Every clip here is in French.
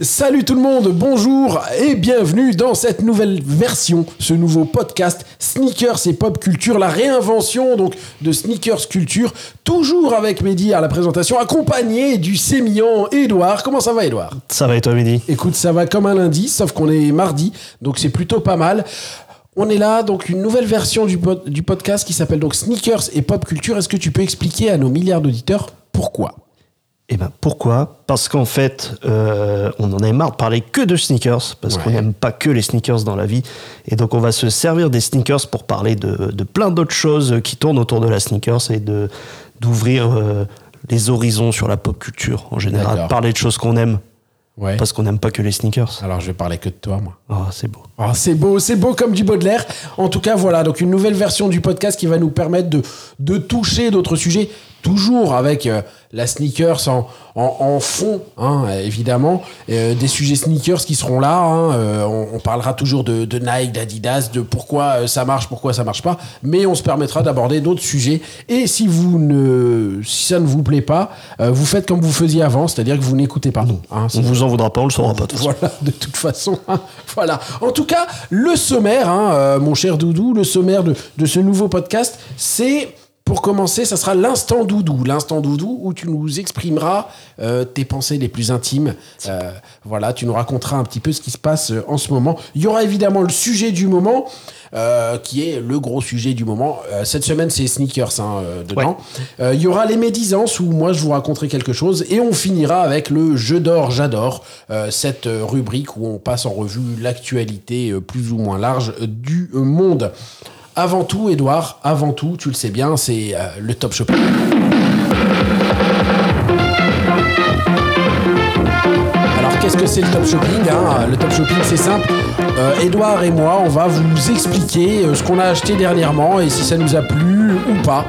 Salut tout le monde, bonjour et bienvenue dans cette nouvelle version, ce nouveau podcast Sneakers et Pop Culture, la réinvention donc de Sneakers Culture, toujours avec Mehdi à la présentation, accompagné du sémillant Edouard. Comment ça va Edouard Ça va et toi Mehdi? Écoute, ça va comme un lundi, sauf qu'on est mardi, donc c'est plutôt pas mal. On est là, donc une nouvelle version du, pod- du podcast qui s'appelle donc Sneakers et Pop Culture. Est-ce que tu peux expliquer à nos milliards d'auditeurs pourquoi? Eh ben pourquoi? Parce qu'en fait, euh, on en avait marre de parler que de sneakers, parce Ouais. qu'on n'aime pas que les sneakers dans la vie. Et donc on va se servir des sneakers pour parler de, de plein d'autres choses qui tournent autour de la sneakers et de d'ouvrir euh, les horizons sur la pop culture en général. Parler de choses qu'on aime, Ouais. parce qu'on n'aime pas que les sneakers. Alors je vais parler que de toi, moi. Oh, c'est beau. Oh, c'est beau, c'est beau comme du Baudelaire. En tout cas, voilà, donc une nouvelle version du podcast qui va nous permettre de, de toucher d'autres sujets, toujours avec euh, la sneakers en, en, en fond, hein, évidemment. Euh, des sujets sneakers qui seront là. hein, euh, on, on parlera toujours de, de Nike, d'Adidas, de pourquoi euh, ça marche, pourquoi ça marche pas. Mais on se permettra d'aborder d'autres sujets. Et si vous ne, si ça ne vous plaît pas, euh, vous faites comme vous faisiez avant, c'est-à-dire que vous n'écoutez pas. Hein, On vous en voudra pas, on le saura pas. de façon. voilà, de toute façon. hein, voilà. En tout cas, le sommaire, hein, euh, mon cher Doudou, le sommaire de, de ce nouveau podcast, c'est. Pour commencer, ça sera l'instant doudou. L'instant doudou où tu nous exprimeras euh, tes pensées les plus intimes. Euh, voilà, tu nous raconteras un petit peu ce qui se passe euh, en ce moment. Il y aura évidemment le sujet du moment, euh, qui est le gros sujet du moment. Euh, cette semaine, c'est sneakers hein, euh, dedans. Il y aura les médisances où moi je vous raconterai quelque chose et on finira avec le jeu d'or, j'adore, cette rubrique où on passe en revue l'actualité plus ou moins large du monde. Avant tout, Edouard, avant tout, tu le sais bien, c'est euh, le top shopping. Alors qu'est-ce que c'est le top shopping hein? Le top shopping c'est simple. Euh, Edouard et moi, on va vous expliquer euh, ce qu'on a acheté dernièrement et si ça nous a plu ou pas.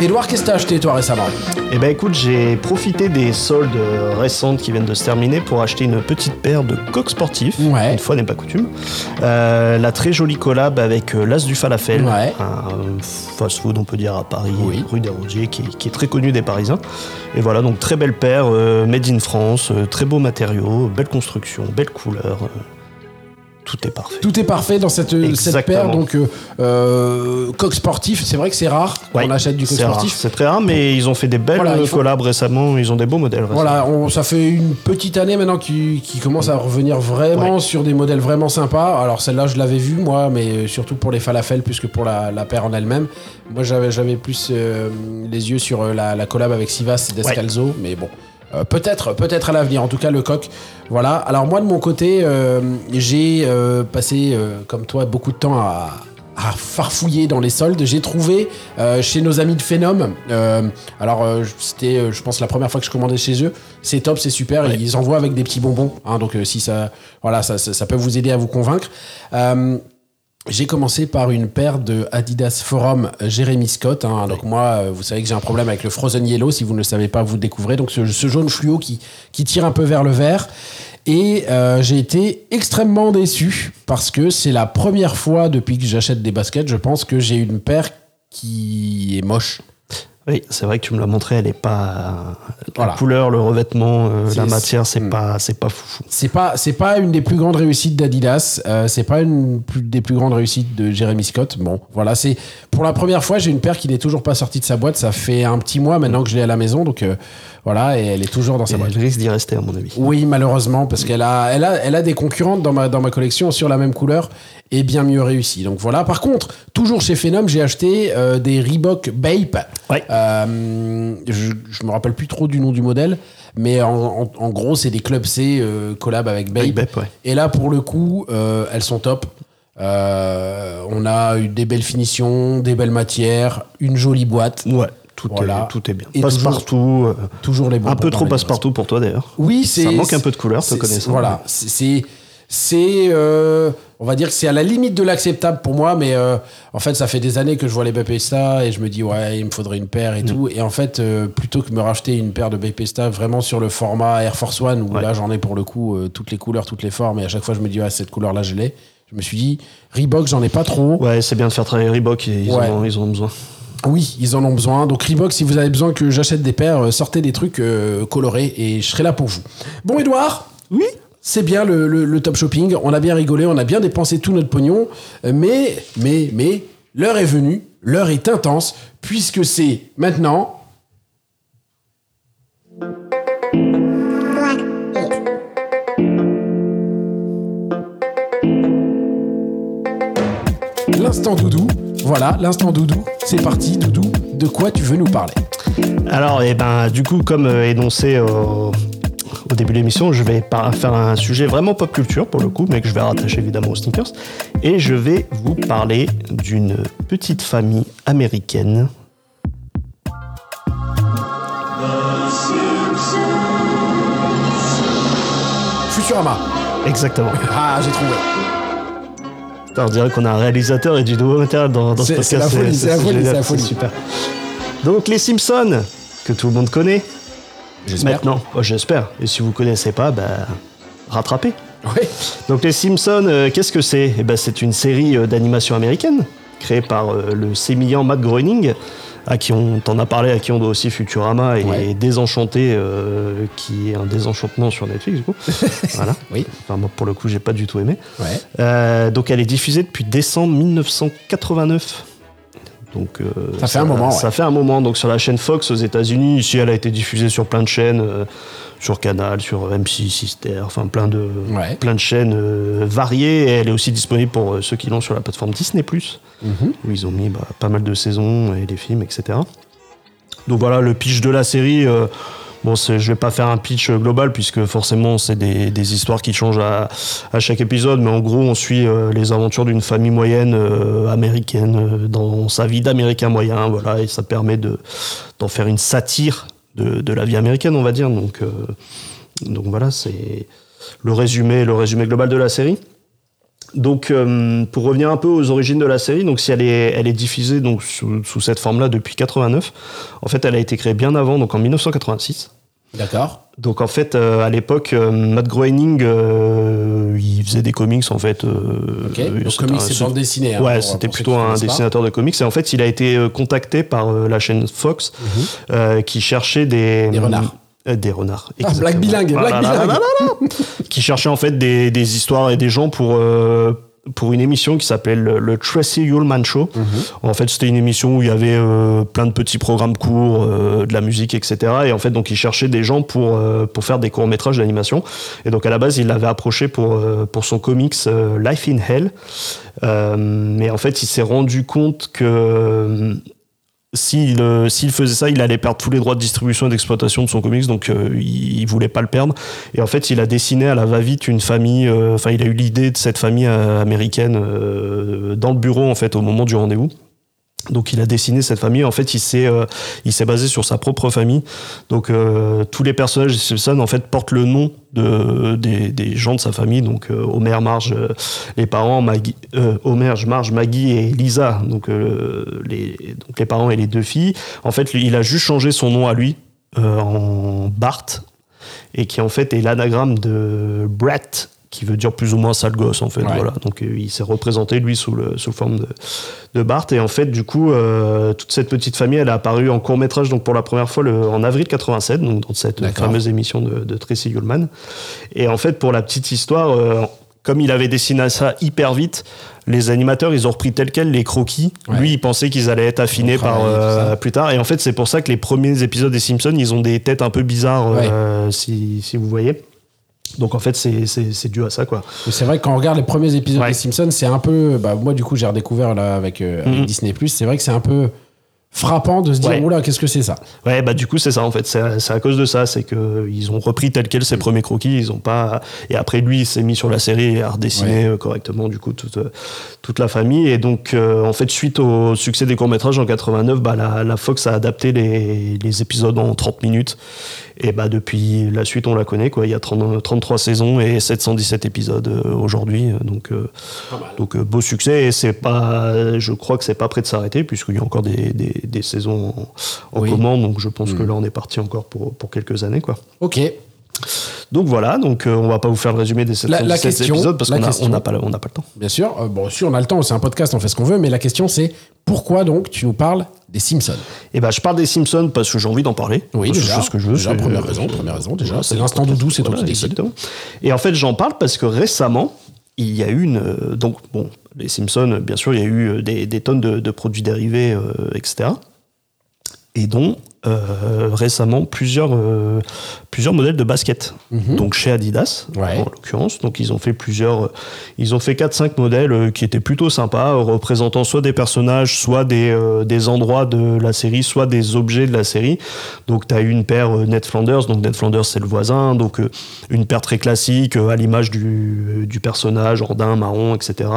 Edouard, qu'est-ce que t'as acheté toi récemment? Eh ben écoute, j'ai profité des soldes récentes qui viennent de se terminer pour acheter une petite paire de coques sportifs. Ouais. Une fois n'est pas coutume. Euh, la très jolie collab avec euh, l'As du Falafel, Ouais. un fast-food on peut dire à Paris, Oui. rue des Rosiers, qui, qui est très connu des Parisiens. Et voilà, donc très belle paire, euh, made in France, euh, très beaux matériaux, belle construction, belle couleur. Tout est parfait. Tout est parfait dans cette, paire. Donc, euh, euh, coq sportif, c'est vrai que c'est rare Ouais, qu'on achète du coq sportif. C'est très rare, mais ils ont fait des belles Voilà, faut- collabs récemment, ils ont des beaux modèles. récemment. Voilà, on- ça fait une petite année maintenant qui, qui commence à revenir vraiment Ouais. sur des modèles vraiment sympas. Alors celle-là, je l'avais vue moi, mais surtout pour les falafels plus que pour la, la paire en elle-même. Moi, j'avais plus euh, les yeux sur la, la collab avec Sivas et Descalzo, mais bon. Euh, peut-être, peut-être à l'avenir. En tout cas, le coq. Voilà. Alors moi, de mon côté, euh, j'ai euh, passé, euh, comme toi, beaucoup de temps à, à farfouiller dans les soldes. J'ai trouvé euh, chez nos amis de Phenom. euh, alors euh, c'était, euh, je pense, la première fois que je commandais chez eux. C'est top, c'est super. Ouais. Ils envoient avec des petits bonbons. hein, donc euh, si ça, voilà, ça, ça, ça peut vous aider à vous convaincre. J'ai commencé par une paire de Adidas Forum Jérémy Scott. hein. Donc moi, euh, vous savez que j'ai un problème avec le Frozen Yellow. Si vous ne le savez pas, vous le découvrez. Donc ce, ce jaune fluo qui, qui tire un peu vers le vert. Et euh, j'ai été extrêmement déçu parce que c'est la première fois depuis que j'achète des baskets, je pense que j'ai une paire qui est moche. Oui, c'est vrai que tu me l'as montré, elle est pas Voilà. la couleur, le revêtement, euh, la matière, c'est Hmm. pas c'est pas foufou. C'est pas c'est pas une des plus grandes réussites d'Adidas. Euh, c'est pas une plus- des plus grandes réussites de Jeremy Scott. Bon, voilà, c'est pour la première fois j'ai une paire qui n'est toujours pas sortie de sa boîte. Ça fait un petit mois maintenant que je l'ai à la maison, donc euh, voilà, et elle est toujours dans sa Et boîte. elle risque d'y rester à mon avis. Oui, malheureusement, parce qu'elle a, elle a, elle a des concurrentes dans ma, dans ma collection sur la même couleur et bien mieux réussies. Donc voilà. Par contre, toujours chez Phenom, j'ai acheté euh, des Reebok Bape. Ouais. Euh, je, je me rappelle plus trop du nom du modèle, mais en, en- en gros, c'est des clubs C euh, collab avec Bape. Avec Bape, ouais. Et là, pour le coup, euh, elles sont top. Euh, on a eu des belles finitions, des belles matières, une jolie boîte, Ouais, tout Voilà. est tout est bien. Et passe partout, toujours les bons un peu trop dans les passe partout pour toi d'ailleurs. oui, c'est. Ça manque un peu de couleur, te connaissant. Voilà, c'est- euh, on va dire que c'est à la limite de l'acceptable pour moi, mais euh, en fait, ça fait des années que je vois les Bepesta et je me dis, ouais, il me faudrait une paire et Mm. tout. Et en fait, euh, plutôt que me racheter une paire de Bepesta vraiment sur le format Air Force One, où Ouais. là, j'en ai pour le coup euh, toutes les couleurs, toutes les formes, et à chaque fois, je me dis, ouais, cette couleur-là, je l'ai. Je me suis dit, Reebok, j'en ai pas trop. Ouais, c'est bien de faire travailler Reebok, et ils, Ouais. en, ils en ont besoin. Oui, ils en ont besoin. Donc Reebok, si vous avez besoin que j'achète des paires, euh, sortez des trucs euh, colorés et je serai là pour vous. Bon, Edouard Oui c'est bien le, le- le top shopping. On a bien rigolé, on a bien dépensé tout notre pognon. Euh, Mais, mais, mais, l'heure est venue, l'heure est intense, puisque c'est maintenant. L'instant doudou. Voilà, l'instant doudou. C'est parti, doudou. De quoi tu veux nous parler Alors, et ben, du coup, comme euh, énoncé au, au début de l'émission, je vais faire un sujet vraiment pop culture pour le coup, mais que je vais rattacher évidemment aux sneakers. Et je vais vous parler d'une petite famille américaine. Futurama. Exactement. Ah, j'ai trouvé. Putain, on dirait qu'on a un réalisateur et du nouveau matériel dans, dans ce podcast. c'est la folie, c'est la folie, génial, c'est la folie. super. Donc, les Simpsons, que tout le monde connaît. J'espère. Maintenant, Oh, j'espère. Et si vous connaissez pas, bah, rattrapez. Oui. Donc les Simpsons, euh, qu'est-ce que c'est? Eh ben, C'est une série euh, d'animation américaine créée par euh, le sémillant Matt Groening, à qui on t'en a parlé, à qui on doit aussi Futurama et Ouais. Désenchanté, euh, qui est un désenchantement sur Netflix du coup. voilà. Oui. Enfin, moi pour le coup, j'ai pas du tout aimé. Ouais. Euh, donc elle est diffusée depuis décembre 1989. Donc, euh, Ça fait un moment, Ça ouais. fait un moment. Donc sur la chaîne Fox aux États-Unis, ici elle a été diffusée sur plein de chaînes, euh, sur Canal, sur M6, Sister, enfin plein de Ouais. plein de chaînes euh, variées. Et elle est aussi disponible pour ceux qui l'ont sur la plateforme Disney+, Mhm. où ils ont mis bah, pas mal de saisons et des films, etc. Donc voilà, le pitch de la série. Bon, je vais pas faire un pitch global puisque forcément c'est des, histoires qui changent à, chaque épisode, mais en gros on suit euh, les aventures d'une famille moyenne euh, américaine euh, dans sa vie d'américain moyen, voilà, et ça permet de d'en faire une satire de, la vie américaine, on va dire. Donc, donc voilà, c'est le résumé, le résumé global de la série. Donc, euh, pour revenir un peu aux origines de la série, donc si elle est, elle est diffusée donc sous, sous cette forme-là depuis 89, en fait, elle a été créée bien avant, donc en 1986. D'accord. Donc en fait, euh, à l'époque, euh, Matt Groening, euh, il faisait des comics en fait. Ok. euh, Donc, comics, c'est bande dessinée. hein, ouais, c'était plutôt un dessinateur de comics. Et en fait, il a été contacté par la chaîne Fox, euh, qui cherchait des Des renards. Euh, des renards. Ah, exactement. bilingue, là. qui cherchait en fait des, des histoires et des gens pour euh, pour une émission qui s'appelait le, Tracy Ullman Show. Mhm. En fait, c'était une émission où il y avait euh, plein de petits programmes courts, euh, de la musique, etc. Et en fait, donc, il cherchait des gens pour, euh, pour faire des courts-métrages d'animation. Et donc, à la base, il l'avait approché pour, euh, pour son comics euh, Life in Hell. Euh, mais en fait, il s'est rendu compte que euh, s'il euh, faisait ça, il allait perdre tous les droits de distribution et d'exploitation de son comics, donc euh, il, il voulait pas le perdre. Et en fait, il a dessiné à la va-vite une famille. euh, Enfin, il a eu l'idée de cette famille euh, américaine euh, dans le bureau en fait au moment du rendez-vous. Donc il a dessiné cette famille. En fait, il s'est euh, il s'est basé sur sa propre famille. Donc euh, tous les personnages de Simpson en fait portent le nom de des, des gens de sa famille. Donc euh, Homer, Marge, euh, les parents, Maggie, euh, Homer, Marge, Maggie et Lisa. Donc euh, les donc les parents et les deux filles. En fait, il a juste changé son nom à lui en Bart et qui en fait est l'anagramme de Brett qui veut dire plus ou moins sale gosse en fait Ouais. voilà. Donc euh, il s'est représenté lui sous le sous forme de, de Bart. Et en fait du coup euh, toute cette petite famille elle a apparu en court métrage donc pour la première fois le, en avril 87 donc dans cette fameuse émission de, de Tracy Ullman. Et en fait pour la petite histoire euh, comme il avait dessiné ça hyper vite les animateurs ils ont repris tel quel les croquis. Ouais. lui il pensait qu'ils allaient être affinés par euh, plus tard. Et en fait c'est pour ça que les premiers épisodes des Simpsons ils ont des têtes un peu bizarres si, si vous voyez donc en fait c'est- dû à ça quoi c'est vrai que quand on regarde les premiers épisodes Ouais. des Simpsons, c'est un peu. Bah, moi, du coup, j'ai redécouvert là avec, euh, avec Mhm. Disney. C'est vrai que c'est un peu frappant de se dire Ouais. Oula, qu'est-ce que c'est ça? Ouais, bah du coup c'est ça en fait. C'est à- cause de ça, c'est que ils ont repris tel quel ses premiers croquis, ils ont pas. Et après lui, il s'est mis sur la série et a redessiné euh, correctement du coup toute toute la famille. Et donc euh, en fait suite au succès des courts métrages en 89, bah la, la Fox a adapté les, les épisodes en 30 minutes. Et bah depuis la suite on la connaît quoi. Il y a 30 33 saisons et 717 épisodes euh, aujourd'hui. Donc euh, donc euh, beau succès et c'est pas. Je crois que c'est pas prêt de s'arrêter puisqu'il y a encore des, des, des saisons en, en Oui. commande. Donc je pense que là on est parti encore pour, pour quelques années quoi. Ok. Donc voilà, donc euh, on va pas vous faire le résumé des 7 La- la question, épisodes parce qu'on on n'a pas, on pas le temps. Bien sûr. Euh, bon, si on a le temps, c'est un podcast, on fait ce qu'on veut. Mais la question, c'est pourquoi donc tu nous parles des Simpsons. Et ben, je parle des Simpsons parce que j'ai envie d'en parler. Oui, Parce déjà. fais ce que je veux. Déjà, c'est- première raison, première raison, déjà. C'est l'instant doudou, c'est toi qui. Et en fait, j'en parle parce que récemment, il y a eu une. euh, Donc, bon, les Simpsons, bien sûr, il y a eu euh, des, des tonnes de, de produits dérivés, euh, etc. Et dont euh, récemment plusieurs, euh, plusieurs modèles de basket. Donc chez Adidas, Mhm. Ouais. en l'occurrence. Donc ils ont fait plusieurs. Ils ont fait 4-5 modèles euh, qui étaient plutôt sympas, euh, représentant soit des personnages, soit des, euh, des endroits de la série, soit des objets de la série. Donc tu as eu une paire euh, Ned Flanders. Donc Ned Flanders, c'est le voisin. Donc euh, une paire très classique, euh, à l'image du, du personnage, ordin, marron, etc.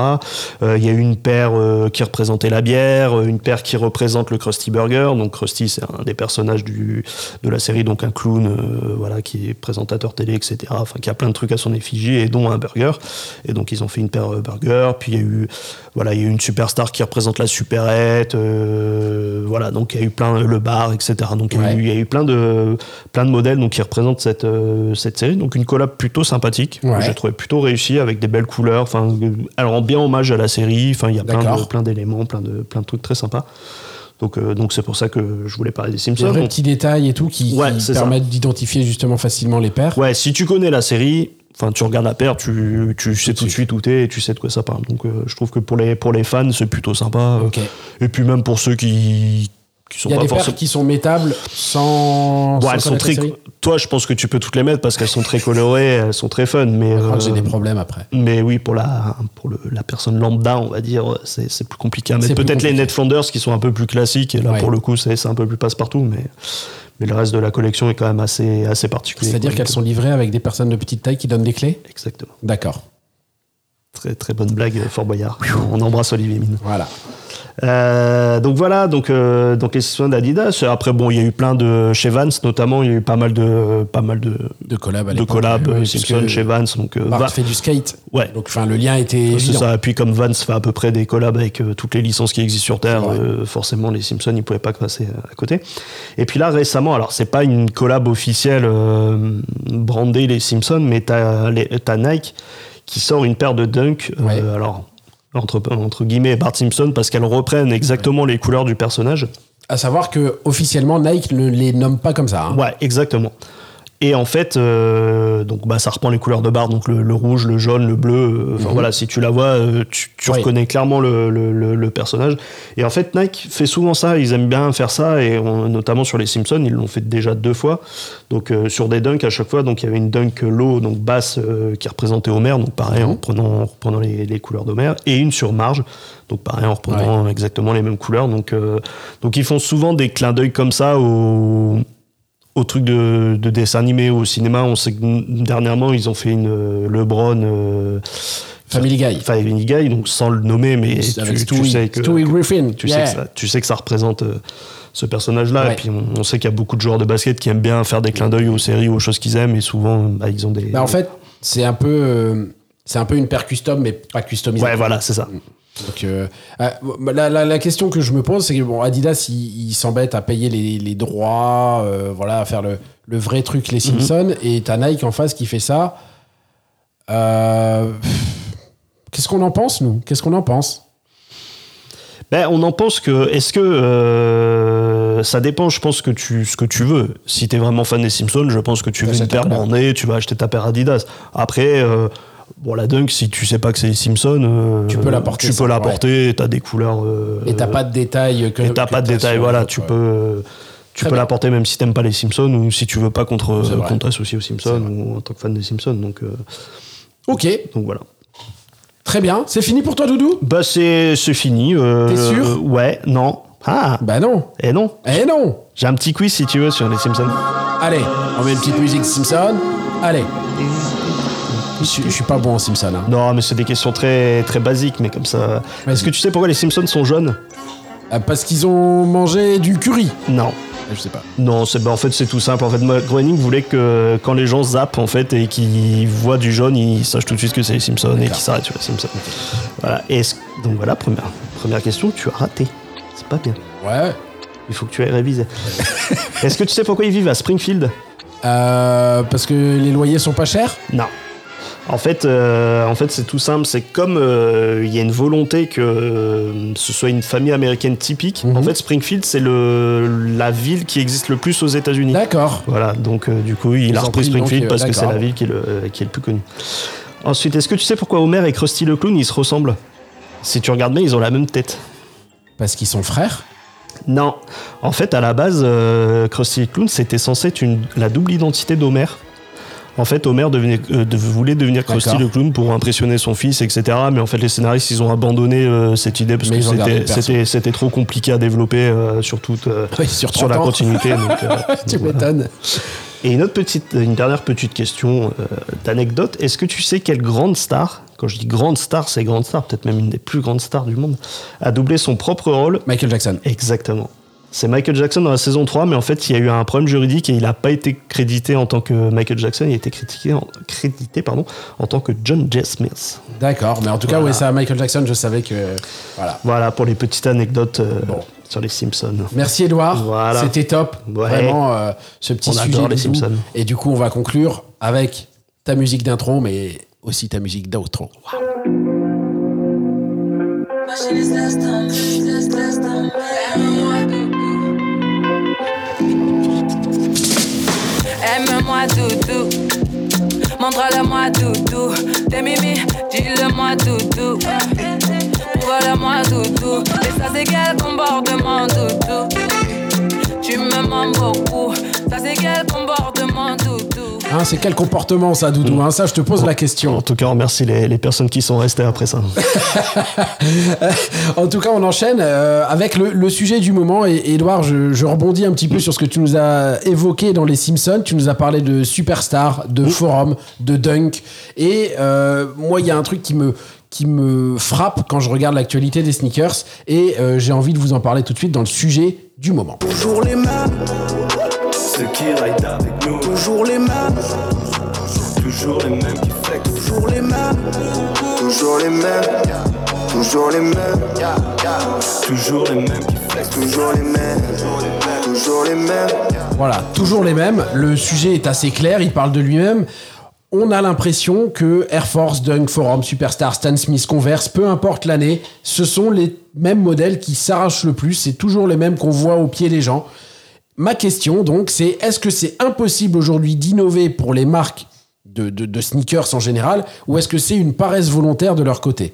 Euh, Il y a eu une paire euh, qui représentait la bière, euh, une paire qui représente le Krusty Burger. Donc Krusty, c'est un des personnages du, de la série, donc un clown, euh, voilà, qui est présentateur télé, etc. Enfin, qui a plein de trucs à son effigie, et dont un burger. Et donc ils ont fait une paire euh, burger. Puis il y a eu, voilà, il y a eu une superstar qui représente la supérette. euh, voilà, donc il y a eu plein le bar, etc. Donc il y a Ouais. eu- il y, a eu plein de plein de modèles donc qui représentent cette cette série. Donc une collab plutôt sympathique. Ouais. que J'ai trouvé plutôt réussi avec des belles couleurs. Enfin, elle rend bien hommage à la série. Enfin, il y a plein de plein d'éléments, plein de plein de trucs très sympas. Donc euh, donc c'est pour ça que je voulais parler des Des Simpsons. Donc, petits détails et tout qui, Ouais, qui permettent d'identifier justement facilement les paires. Ouais, si tu connais la série, enfin tu regardes la paire, tu, tu sais tout de suite où t'es et tu sais de quoi ça parle. Donc euh, je trouve que pour les pour les fans c'est plutôt sympa. Ok. Et puis même pour ceux qui Il y a des forcément qui sont métables sans. Elles sont très. Toi, je pense que tu peux toutes les mettre parce qu'elles sont très colorées, elles sont très fun. Mais, contre, J'ai euh, des problèmes après. mais oui, pour la, pour le- la personne lambda, on va dire, c'est plus compliqué à mettre. Peut-être les. Net Flanders qui sont un peu plus classiques, et là, Ouais. pour le coup, c'est un peu plus passe-partout, mais, mais le reste de la collection est quand même assez, assez particulier. C'est-à-dire qu'elles sont livrées avec des personnes de petite taille qui donnent des clés Exactement. D'accord. Très, très bonne blague, Fort Boyard. On embrasse Olivier Mine. Voilà. Euh, donc voilà, donc, euh, donc les Simpsons d'Adidas. Après, bon, il y a eu plein de. Chez Vans, notamment, il y a eu pas mal de, pas mal de, De collab à de collabs Ouais, euh, Simpson chez Vans. Donc, euh, Bart va- fait du skate. Ouais. Donc, enfin, le lien était C'est ça. Et puis comme Vans fait à peu près des collabs avec euh, toutes les licences qui existent sur Terre, forcément les Simpsons ils pouvaient pas passer à côté. Et puis là récemment, alors c'est pas une collab officielle euh, brandée les Simpsons, mais t'as t'as Nike qui sort une paire de Dunk. Ouais. alors entre, entre guillemets Bart Simpson parce qu'elles reprennent exactement les couleurs du personnage. À savoir que officiellement Nike ne les nomme pas comme ça. hein. Ouais, exactement. Et en fait, euh, donc bah, ça reprend les couleurs de barre, donc le, le rouge, le jaune, le bleu. euh, Enfin voilà, si tu la vois, euh, tu, tu Oui. reconnais clairement le, le- le- le personnage. Et en fait, Nike fait souvent ça. Ils aiment bien faire ça, et on- notamment sur les Simpsons, ils l'ont fait déjà deux fois. Donc euh, sur des dunks à chaque fois, donc il y avait une dunk low, donc basse, euh, qui représentait Homer, donc pareil en reprenant, en reprenant les, les couleurs d'Homer, et une sur marge. Donc pareil en reprenant exactement les mêmes couleurs. Donc, euh, donc ils font souvent des clins d'œil comme ça au, au truc de, de dessin animé au cinéma. On sait que dernièrement, ils ont fait une euh, LeBron. euh, Family Guy. Family Guy, donc sans le nommer, mais tu, sais que, Griffin. tu, Yeah. sais que ça, tu sais que ça représente euh, ce personnage-là. Ouais. Et puis on, on sait qu'il y a beaucoup de joueurs de basket qui aiment bien faire des clins d'œil aux séries, aux choses qu'ils aiment, et souvent, bah, ils ont des. Bah, en fait, c'est un peu, euh, c'est un peu une paire custom, mais pas customisée. ouais, voilà, c'est ça. Donc, euh, euh, la, la- la question que je me pose, c'est que bon, Adidas, il, il s'embête à payer les, les droits, euh, voilà, à faire le, le vrai truc, les Mhm. Simpsons, et t'as Nike en face qui fait ça. Euh, Qu'est-ce qu'on en pense, nous? Qu'est-ce qu'on en pense? Ben, on en pense que. Est-ce que. euh, ça dépend, je pense, que tu, ce que tu veux. Si t'es vraiment fan des Simpsons, je pense que tu veux une paire brandée, tu vas acheter ta paire Adidas. Après. euh, Bon, la Dunk, si tu sais pas que c'est les Simpsons, euh, Tu peux la porter Tu peux la ouais. porter, t'as des couleurs. euh, Et t'as pas de détails que. et t'as pas de détails, voilà, tu peux, euh, tu Très peux bien. la porter même si t'aimes pas les Simpsons ou si tu veux pas contre, contre t'associer aux Simpsons ou en tant que fan des Simpsons. Donc, Ok, donc voilà. très bien. C'est fini pour toi, Doudou? Bah, c'est c'est fini. T'es sûr? Ouais, non. Ah, Bah non. et non. Eh non J'ai un petit quiz si tu veux sur les Simpsons. Allez, on met une petite musique Simpson. Allez. Je, suis- je suis pas bon en Simpson. Hein. Non, mais c'est des questions très, très basiques, mais comme ça. Vas-y. Est-ce que tu sais pourquoi les Simpsons sont jaunes? Ah, Parce qu'ils ont mangé du curry. Non. Ah, Je sais pas. Non, c'est bah, en fait c'est tout simple. En fait, Matt Groening voulait que quand les gens zappent en fait et qu'ils voient du jaune, ils sachent tout de suite que c'est les Simpsons et qu'ils s'arrêtent sur les Simpsons. Voilà. Et est-ce- donc voilà première première question, tu as raté. C'est pas bien. Ouais. Il faut que tu ailles réviser. est-ce que tu sais pourquoi ils vivent à Springfield? Euh, parce que les loyers sont pas chers? Non. En fait, euh, en fait c'est tout simple. C'est comme euh, il y a une volonté que euh, ce soit une famille américaine typique. Mhm. En fait, Springfield, c'est le la ville qui existe le plus aux États-Unis. D'accord. Voilà, donc du coup, il Ils a repris donc, Springfield parce que c'est la ville qui est, le, qui est le plus connue. Ensuite, est-ce que tu sais pourquoi Homer et Krusty le clown ils se ressemblent? Si tu regardes bien, ils ont la même tête. Parce qu'ils sont frères? Non, en fait, à la base, Krusty le clown, c'était censé être une- la double identité d'Homer. En fait, Homer devenait- euh, de- voulait devenir Krusty le clown pour impressionner son fils, etc. Mais en fait, les scénaristes, ils ont abandonné euh, cette idée parce Mais que c'était- trop compliqué à développer, euh, sur, toute, euh, Oui, sur sur la 30 ans. continuité. donc, tu voilà. m'étonnes. Et une autre petite, une dernière petite question d'anecdote. Est-ce que tu sais quelle grande star, quand je dis grande star, c'est grande star, peut-être même une des plus grandes stars du monde, a doublé son propre rôle? Michael Jackson. Exactement. C'est Michael Jackson dans la saison 3, mais en fait, il y a eu un problème juridique et il n'a pas été crédité en tant que Michael Jackson, il a été critiqué en- crédité pardon, en tant que John J. Smith. D'accord. Mais en tout cas, Voilà. ouais, ça, Michael Jackson, je savais que. Voilà. Voilà pour les petites anecdotes euh, Bon. sur les Simpsons. Merci Edouard, Voilà. c'était top. Ouais. Vraiment, euh, ce petit On sujet. adore les. Simpsons. Et du coup, on va conclure avec ta musique d'intro, mais aussi ta musique d'outro. Aime-moi doudou. Montre-le-moi doudou. T'es mimi, dis-le-moi doudou. Prouve-le-moi doudou. Et ça c'est quel comportement doudou. Tu me mens beaucoup Hein, c'est quel comportement ça, Doudou hein Ça, je te pose la question. En tout cas, on remercie les, les personnes qui sont restées après ça. En tout cas, on enchaîne euh, avec le, le sujet du moment. Et Edouard, je, je rebondis un petit peu sur ce que tu nous as évoqué dans les Simpsons. Tu nous as parlé de Superstar, de Forum, de Dunk. Et euh, moi, il y a un truc qui me qui me frappe quand je regarde l'actualité des sneakers et euh, j'ai envie de vous en parler tout de suite dans le sujet du moment. Toujours les mêmes, Ceux qui ride avec nous, toujours les mêmes, toujours les mêmes qui flex. toujours les mêmes, toujours les mêmes, toujours les mêmes, Toujours les mêmes qui flex. toujours les mêmes, toujours les mêmes. Voilà, toujours les mêmes. Le sujet est assez clair, il parle de lui-même. On a l'impression que Air Force, Dunk, Forum, Superstar, Stan Smith, Converse, peu importe l'année, ce sont les mêmes modèles qui s'arrachent le plus. C'est toujours les mêmes qu'on voit au pied des gens. Ma question donc, c'est est-ce que c'est impossible aujourd'hui d'innover pour les marques de, de- de sneakers en général, ou est-ce que c'est une paresse volontaire de leur côté?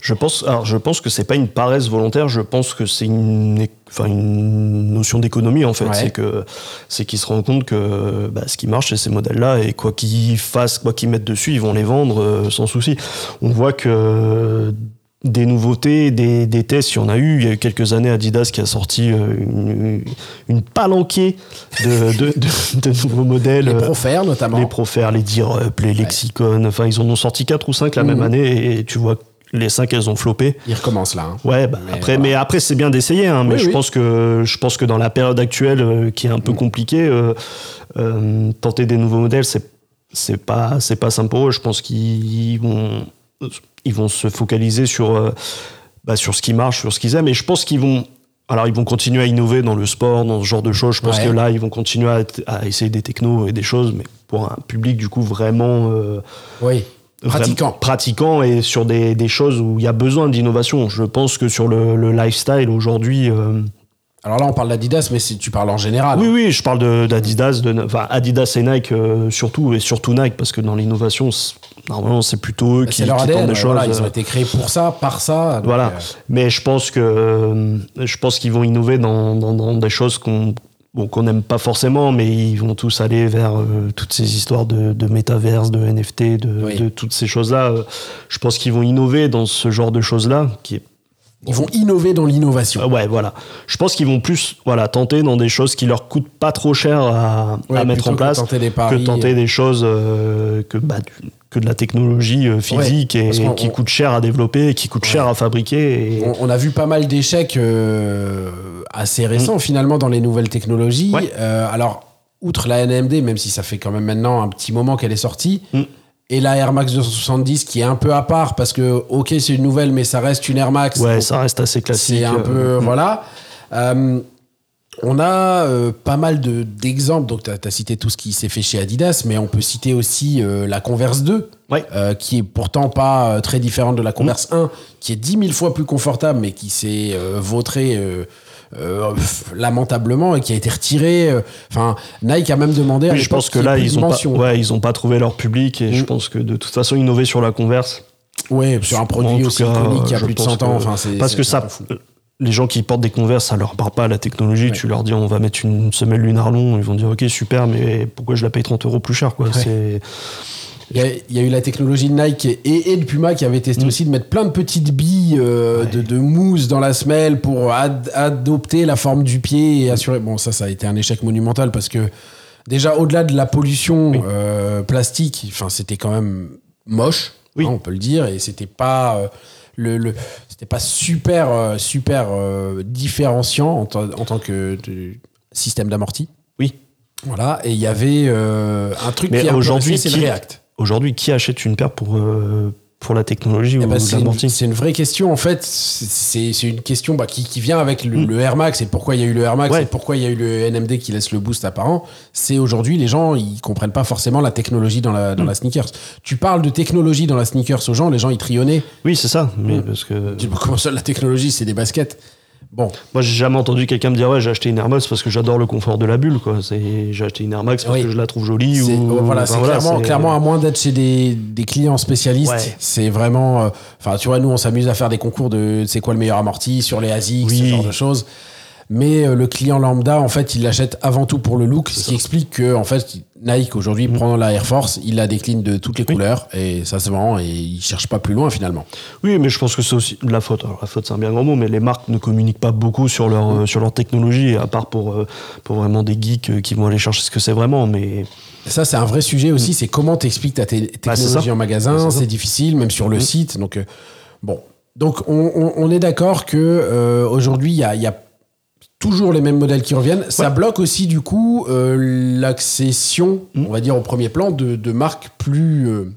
Je pense, alors je pense que c'est pas une paresse volontaire. Je pense que c'est une, é- enfin une notion d'économie en fait. Ouais. C'est que c'est qu'ils se rendent compte que bah, ce qui marche c'est ces modèles-là et quoi qu'ils fassent, quoi qu'ils mettent dessus, ils vont les vendre euh, sans souci. On voit que des nouveautés, des, des tests, il y en a eu. Il y a eu quelques années Adidas qui a sorti euh, une, une palanquée de, de, de- de nouveaux modèles. Les euh, Profer notamment. les Profer, les D-Up, les Lexicon, enfin ils en ont sorti 4 ou 5 la même année et tu vois que les 5 elles ont floppé. Ils recommencent là. hein. Ouais, bah, Mais après, voilà. mais après c'est bien d'essayer, hein, mais Oui, je oui. pense que je pense que dans la période actuelle euh, qui est un peu compliquée, euh, euh, tenter des nouveaux modèles, c'est c'est pas c'est pas simple pour eux. Je pense qu'ils vont ils vont se focaliser sur euh, bah, sur ce qui marche, sur ce qu'ils aiment, et je pense qu'ils vont alors ils vont continuer à innover dans le sport, dans ce genre de choses. Je pense Ouais. que là ils vont continuer à, à essayer des technos et des choses, mais pour un public du coup vraiment euh, Oui. Pratiquant. Pratiquant et sur des, des choses où il y a besoin d'innovation. Je pense que sur le, le lifestyle aujourd'hui. euh, Alors là, on parle d'Adidas, mais si tu parles en général. oui, oui, je parle d'Adidas, enfin Adidas et Nike euh, surtout, et surtout Nike, parce que dans l'innovation, normalement, c'est plutôt eux qui, C'est leur qui ADN. des choses. ils ont euh, été créés pour ça, par ça. voilà. euh, Mais je pense que euh, je pense qu'ils vont innover dans, dans- dans des choses qu'on bon, qu'on n'aime pas forcément, mais ils vont tous aller vers toutes ces histoires de, de métaverse, de NFT, de, Oui. de toutes ces choses-là. Je pense qu'ils vont innover dans ce genre de choses-là, qui est Ils vont innover dans l'innovation. Ouais, voilà. Je pense qu'ils vont plus voilà, tenter dans des choses qui leur coûtent pas trop cher à, Ouais, à mettre en que place tenter des paris. que tenter des choses euh, que, bah, que de la technologie euh, physique Ouais, et qui on- coûte cher à développer, et qui coûte cher à fabriquer. Et... On, on a vu pas mal d'échecs euh, assez récents finalement dans les nouvelles technologies. Mm. Euh, alors, outre la NMD, même si ça fait quand même maintenant un petit moment qu'elle est sortie, Mm. Et la Air Max 270 qui est un peu à part parce que, ok, c'est une nouvelle, mais ça reste une Air Max. Ouais, ça reste assez classique. c'est un euh, peu. Voilà. Euh, On a euh, pas mal de- d'exemples. Donc, tu as, cité tout ce qui s'est fait chez Adidas, mais on peut citer aussi euh, la Converse 2, Ouais. qui est pourtant pas très différente de la Converse 1, qui est 10 000 fois plus confortable, mais qui s'est euh, vautré euh, euh, lamentablement et qui a été retiré. euh. Enfin, Nike a même demandé à Oui, je pense que là, ils ont, pas, ouais, ils ont pas trouvé leur public et je Mm. pense que de toute façon, innover sur la Converse. Ouais, sur un produit aussi cas, iconique qui a plus de pense 100 ans. Enfin, Parce que ça, fou. les gens qui portent des Converse, ça leur parle pas à la technologie. Ouais. Tu leur dis, on va mettre une semelle lunar long, ils vont dire, ok, super, mais pourquoi je la paye 30 euros plus cher, quoi? C'est, Il y, a, il y a eu la technologie de Nike et, et de Puma qui avait testé Mm. aussi de mettre plein de petites billes euh, de, de mousse dans la semelle pour ad- adopter la forme du pied et assurer. Bon, ça, ça a été un échec monumental parce que déjà, au-delà de la pollution Oui. euh, plastique, enfin, c'était quand même moche, Oui. hein, on peut le dire, et c'était pas. euh, le, le- c'était pas super euh, super différenciant en, ta- en tant que système d'amorti. oui. Voilà, et il y avait un truc Mais qui est aujourd'hui, c'est le React. Aujourd'hui, qui achète une paire pour, euh, pour la technologie Eh ou ben, c'est, une, c'est une vraie question en fait. C'est, c'est une question bah, qui, qui vient avec le, Mm. le Air Max et pourquoi il y a eu le Air Max Ouais. et pourquoi il y a eu le NMD qui laisse le boost apparent. C'est aujourd'hui les gens ils comprennent pas forcément la technologie dans la, dans la sneakers. Tu parles de technologie dans la sneakers aux gens, les gens ils trionnaient. Oui, c'est ça. Mais Mm. parce que Comment ça la technologie c'est des baskets? Bon, moi, j'ai jamais entendu quelqu'un me dire, ouais, j'ai acheté une Air Max parce que j'adore le confort de la bulle, quoi. J'ai acheté une Air Max parce Oui. que je la trouve jolie ou. voilà, enfin, c'est clairement, c'est- clairement à moins d'être chez des, des clients spécialistes, Ouais. c'est vraiment. euh, Enfin, tu vois, nous on s'amuse à faire des concours de c'est quoi le meilleur amorti sur les ASICS, ce Oui. genre de choses. Mais euh, le client lambda, en fait, il l'achète avant tout pour le look, ce qui explique que en fait, Nike aujourd'hui prend la Air Force, il la décline de toutes les Mm. Oui. couleurs et ça se vend et il cherche pas plus loin finalement. Oui, mais je pense que c'est aussi de la faute. Alors, la faute, c'est un bien grand mot, mais les marques ne communiquent pas beaucoup sur leur, Mm. euh, sur leur technologie, à part pour, euh, pour vraiment des geeks qui vont aller chercher ce que c'est vraiment. Mais ça, c'est un vrai sujet aussi, c'est comment t'expliques ta Mm. Bah, c'est technologie en magasin, c'est c'est difficile, même sur le Mm. site. Donc, euh, bon. Donc, on, on- on est d'accord que aujourd'hui, il y a, y a toujours les mêmes modèles qui reviennent. Ça bloque aussi, du coup, euh, l'accession, Mm. on va dire, au premier plan de, de marques plus euh,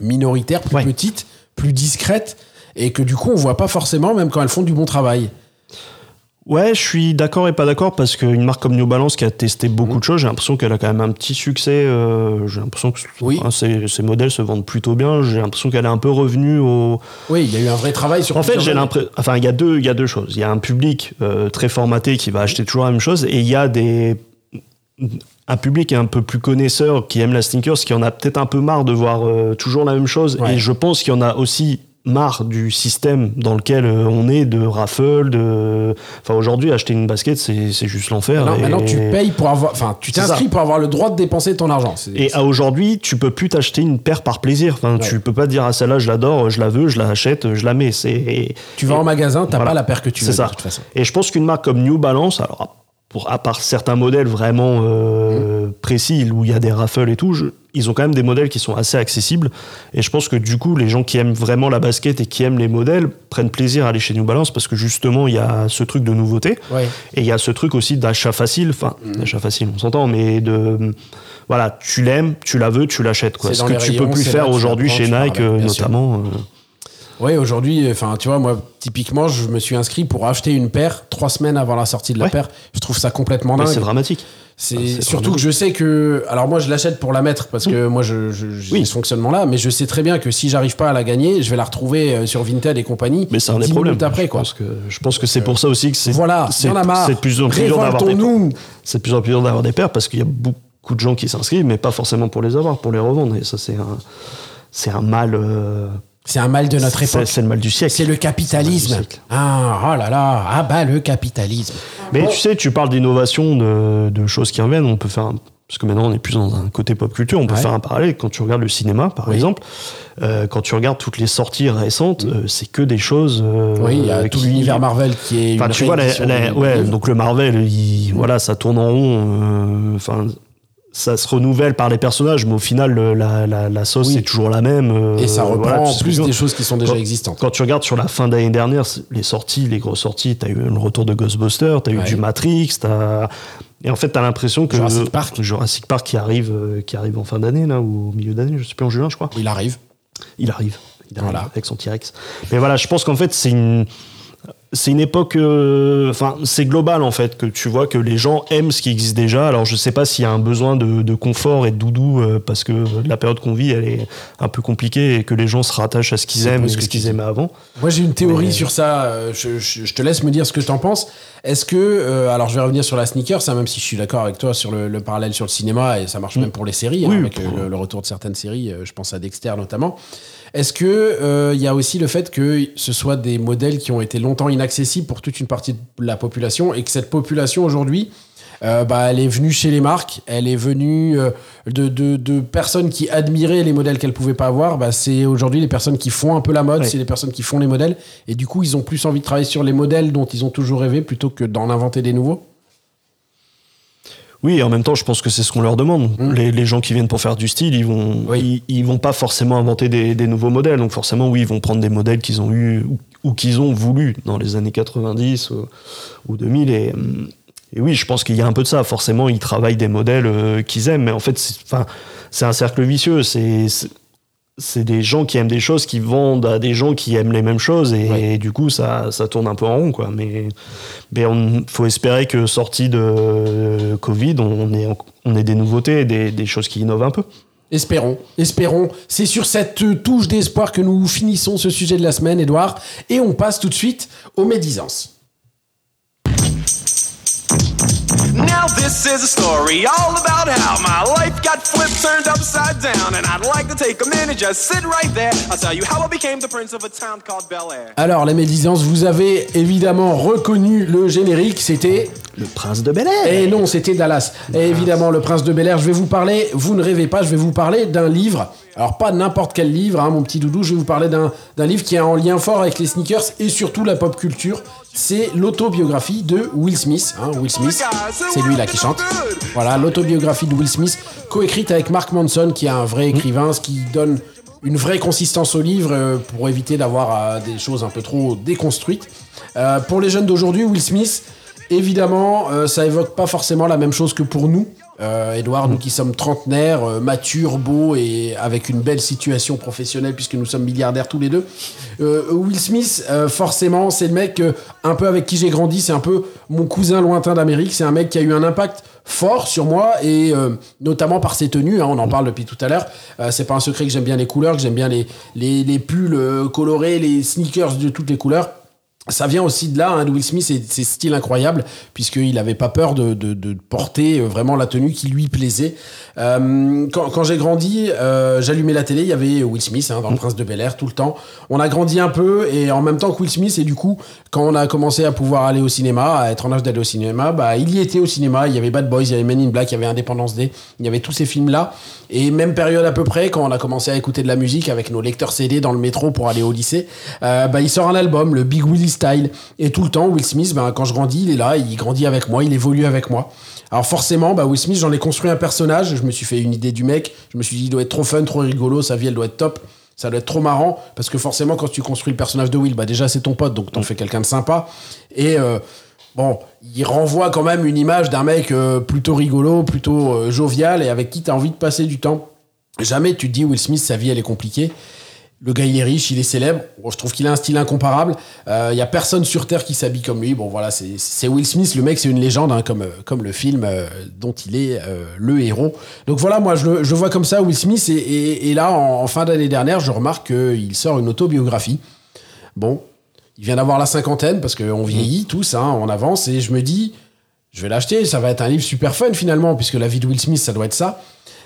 minoritaires, plus Ouais. petites, plus discrètes, et que du coup, on voit pas forcément, même quand elles font du bon travail. Ouais, je suis d'accord et pas d'accord parce qu'une marque comme New Balance qui a testé beaucoup de choses, j'ai l'impression qu'elle a quand même un petit succès. euh, j'ai l'impression que Oui. hein, ces, ces modèles se vendent plutôt bien. J'ai l'impression qu'elle est un peu revenue au. Oui, il y a eu un vrai travail sur En fait, j'ai l'impression. Enfin, il y a deux, il y a deux choses. Il y a un public euh, très formaté qui va acheter toujours la même chose, et il y a des un public un peu plus connaisseur qui aime la sneakers, qui en a peut-être un peu marre de voir euh, toujours la même chose. Ouais. Et je pense qu'il y en a aussi marre du système dans lequel euh, on est, de raffle, de. Enfin, aujourd'hui, acheter une basket, c'est juste l'enfer. Maintenant, et- maintenant, tu payes pour avoir. Enfin, tu t'inscris pour avoir le droit de dépenser ton argent. Et à aujourd'hui, tu peux plus t'acheter une paire par plaisir. Enfin, Ouais. tu peux pas dire à celle-là, je l'adore, je la veux, je la achète, je la mets. C'est Tu vas et- en magasin, t'as voilà. pas la paire que tu veux ça. de toute façon. Et je pense qu'une marque comme New Balance, alors pour, à part certains modèles vraiment euh, Mm. précis où il y a des raffles et tout, je- ils ont quand même des modèles qui sont assez accessibles. Et je pense que du coup, les gens qui aiment vraiment la basket et qui aiment les modèles prennent plaisir à aller chez New Balance parce que justement, il y a ce truc de nouveauté. Ouais. Et il y a ce truc aussi d'achat facile, enfin, Mm. d'achat facile, on s'entend, mais de. Voilà, tu l'aimes, tu la veux, tu l'achètes. Ce que tu rayons, peux plus faire aujourd'hui chez Nike, euh, notamment. euh, Ouais, aujourd'hui, enfin, tu vois, moi, typiquement, je me suis inscrit pour acheter une paire trois semaines avant la sortie de la Ouais. paire. Je trouve ça complètement dingue. c'est dramatique. C'est Ah, surtout que je sais que. Alors, moi, je l'achète pour la mettre parce que moi, je, je- Oui. ce fonctionnement-là, mais je sais très bien que si j'arrive pas à la gagner, je vais la retrouver euh, sur Vinted et compagnie. Mais c'est un des 10 problèmes. après, je, quoi. pense que, je pense que c'est pour ça aussi que c'est Voilà, il c'est de plus en plus dur d'avoir des c'est de plus en plus dur d'avoir des paires parce qu'il y a beaucoup de gens qui s'inscrivent, mais pas forcément pour les avoir, pour les revendre. Et ça, c'est un, c'est un mal. euh, C'est un mal de notre époque. c'est le mal du siècle. C'est le capitalisme. Le. Ah, oh là là, ah bah le capitalisme. Mais tu sais, tu parles d'innovation, de, de choses qui reviennent. On peut faire un- parce que maintenant on est plus dans un côté pop culture. On peut Ouais. faire un parallèle quand tu regardes le cinéma, par Oui. exemple. euh, quand tu regardes toutes les sorties récentes, euh, c'est que des choses. euh, Oui, il y a tout l'univers Marvel qui est Enfin, tu vois, la- la- ouais, donc le Marvel, il- voilà, ça tourne en rond. Enfin, ça se renouvelle par les personnages, mais au final, le- la, la, la sauce Oui. est toujours la même. euh, Et ça reprend voilà, en plus des choses qui sont déjà Quand- existantes. Quand tu regardes sur la fin d'année dernière, les sorties, les grosses sorties, t'as eu le retour de Ghostbusters, t'as eu Ouais. du Matrix, t'as et en fait t'as l'impression que Jurassic Park. Jurassic Park qui arrive, euh, qui arrive en fin d'année là ou au milieu d'année, je sais plus en juin, je crois. Il arrive. Il arrive. Il arrive Voilà. avec son T-Rex. Mais voilà, je pense qu'en fait, c'est une. C'est une époque, euh, enfin, c'est global en fait, que tu vois que les gens aiment ce qui existe déjà. Alors, je sais pas s'il y a un besoin de, de confort et de doudou euh, parce que la période qu'on vit, elle est un peu compliquée et que les gens se rattachent à ce qu'ils aiment et ce qu'ils aimaient avant. Moi, j'ai une théorie Mais- sur ça. euh, Je, je- je te laisse me dire ce que tu en penses. Est-ce que, euh, alors je vais revenir sur la sneaker, ça, même si je suis d'accord avec toi sur le, le parallèle sur le cinéma, et ça marche même pour les séries, hein, Oui, avec pour- euh, le, le retour de certaines séries, euh, je pense à Dexter notamment. Est-ce que euh, il y a aussi le fait que ce soit des modèles qui ont été longtemps inaccessibles pour toute une partie de la population et que cette population aujourd'hui, euh, bah, elle est venue chez les marques, elle est venue euh, de, de, de personnes qui admiraient les modèles qu'elles pouvaient pas avoir. Bah, c'est aujourd'hui les personnes qui font un peu la mode, c'est les personnes qui font les modèles. Et du coup, ils ont plus envie de travailler sur les modèles dont ils ont toujours rêvé plutôt que d'en inventer des nouveaux. Oui, et en même temps, je pense que c'est ce qu'on leur demande. Les, les gens qui viennent pour faire du style, ils vont, Oui. ils, ils vont pas forcément inventer des, des nouveaux modèles. Donc forcément, oui, ils vont prendre des modèles qu'ils ont eu ou, ou qu'ils ont voulu dans les années 90 ou, ou 2000. Et, et oui, je pense qu'il y a un peu de ça. Forcément, ils travaillent des modèles euh, qu'ils aiment. Mais en fait, c'est enfin, c'est un cercle vicieux. C'est c'est- des gens qui aiment des choses qui vendent à des gens qui aiment les mêmes choses et, Ouais. du coup ça, ça tourne un peu en rond quoi mais mais on faut espérer que sorti de euh, Covid on ait des nouveautés des, des choses qui innovent un peu Espérons, espérons. C'est sur cette euh, touche d'espoir que nous finissons ce sujet de la semaine, Edouard. Et on passe tout de suite aux médisances. Now this is a story all about how my life got flipped, turned upside down, and I'd like to take a minute, just sit right there. I'll tell you how I became the prince of a town called Bel Air. Alors, les médisances, vous avez évidemment reconnu le générique, c'était... le prince de Bel Air Et non, c'était Dallas. Et évidemment, le prince de Bel Air, je vais vous parler, vous ne rêvez pas, je vais vous parler d'un livre. Alors, pas n'importe quel livre, hein, mon petit doudou, je vais vous parler d'un livre qui est en lien fort avec les sneakers et surtout la pop culture. C'est l'autobiographie de Will Smith. hein, Will Smith, c'est lui là qui chante. Voilà, l'autobiographie de Will Smith, coécrite avec Mark Manson, qui est un vrai écrivain, ce qui donne une vraie consistance au livre euh, pour éviter d'avoir euh, des choses un peu trop déconstruites. Euh, pour les jeunes d'aujourd'hui, Will Smith, évidemment, ça évoque pas forcément la même chose que pour nous. Euh, Edouard, nous qui sommes trentenaires, euh, matures, beaux et avec une belle situation professionnelle puisque nous sommes milliardaires tous les deux. Euh, Will Smith, euh, forcément, c'est le mec euh, un peu avec qui j'ai grandi, c'est un peu mon cousin lointain d'Amérique, c'est un mec qui a eu un impact fort sur moi et euh, notamment par ses tenues, hein, on en parle depuis tout à l'heure. Euh, c'est pas un secret que j'aime bien les couleurs, que j'aime bien les, les, les pulls euh, colorés, les sneakers de toutes les couleurs. Ça vient aussi de là, hein, de Will Smith et ses styles incroyables, puisqu'il n'avait pas peur de, de- de porter euh, vraiment la tenue qui lui plaisait. Euh, quand quand j'ai grandi, euh, j'allumais la télé, il y avait Will Smith hein, dans Le Prince de Bel Air tout le temps. On a grandi un peu et en même temps que Will Smith, et du coup, quand on a commencé à pouvoir aller au cinéma, à être en âge d'aller au cinéma, bah, il y était au cinéma. Il y avait Bad Boys, il y avait Men in Black, il y avait Independence Day, il y avait tous ces films-là. Et même période à peu près, quand on a commencé à écouter de la musique avec nos lecteurs CD dans le métro pour aller au lycée, euh, bah, il sort un album, le Big Willie Style. Et tout le temps, Will Smith, bah, quand je grandis, il est là, il grandit avec moi, il évolue avec moi. Alors forcément, bah, Will Smith, j'en ai construit un personnage, je me suis fait une idée du mec, je me suis dit, il doit être trop fun, trop rigolo, sa vie, elle doit être top. Ça doit être trop marrant, parce que forcément, quand tu construis le personnage de Will, bah déjà, c'est ton pote, donc t'en fais quelqu'un de sympa. Et euh, bon, il renvoie quand même une image d'un mec euh, plutôt rigolo, plutôt euh, jovial, et avec qui t'as envie de passer du temps. Jamais tu te dis, Will Smith, sa vie, elle est compliquée. Le gars, il est riche, il est célèbre. Je trouve qu'il a un style incomparable. Euh, Il y a personne sur Terre qui s'habille comme lui. Bon, voilà, c'est Will Smith. Le mec, c'est une légende, hein, comme, euh, comme le film euh, dont il est euh, le héros. Donc voilà, moi, je je vois comme ça, Will Smith. Et, là, en, en fin d'année dernière, je remarque qu'il sort une autobiographie. Bon, il vient d'avoir la cinquantaine, parce qu'on vieillit tous, hein, on avance. Et je me dis, je vais l'acheter. Ça va être un livre super fun, finalement, puisque la vie de Will Smith, ça doit être ça.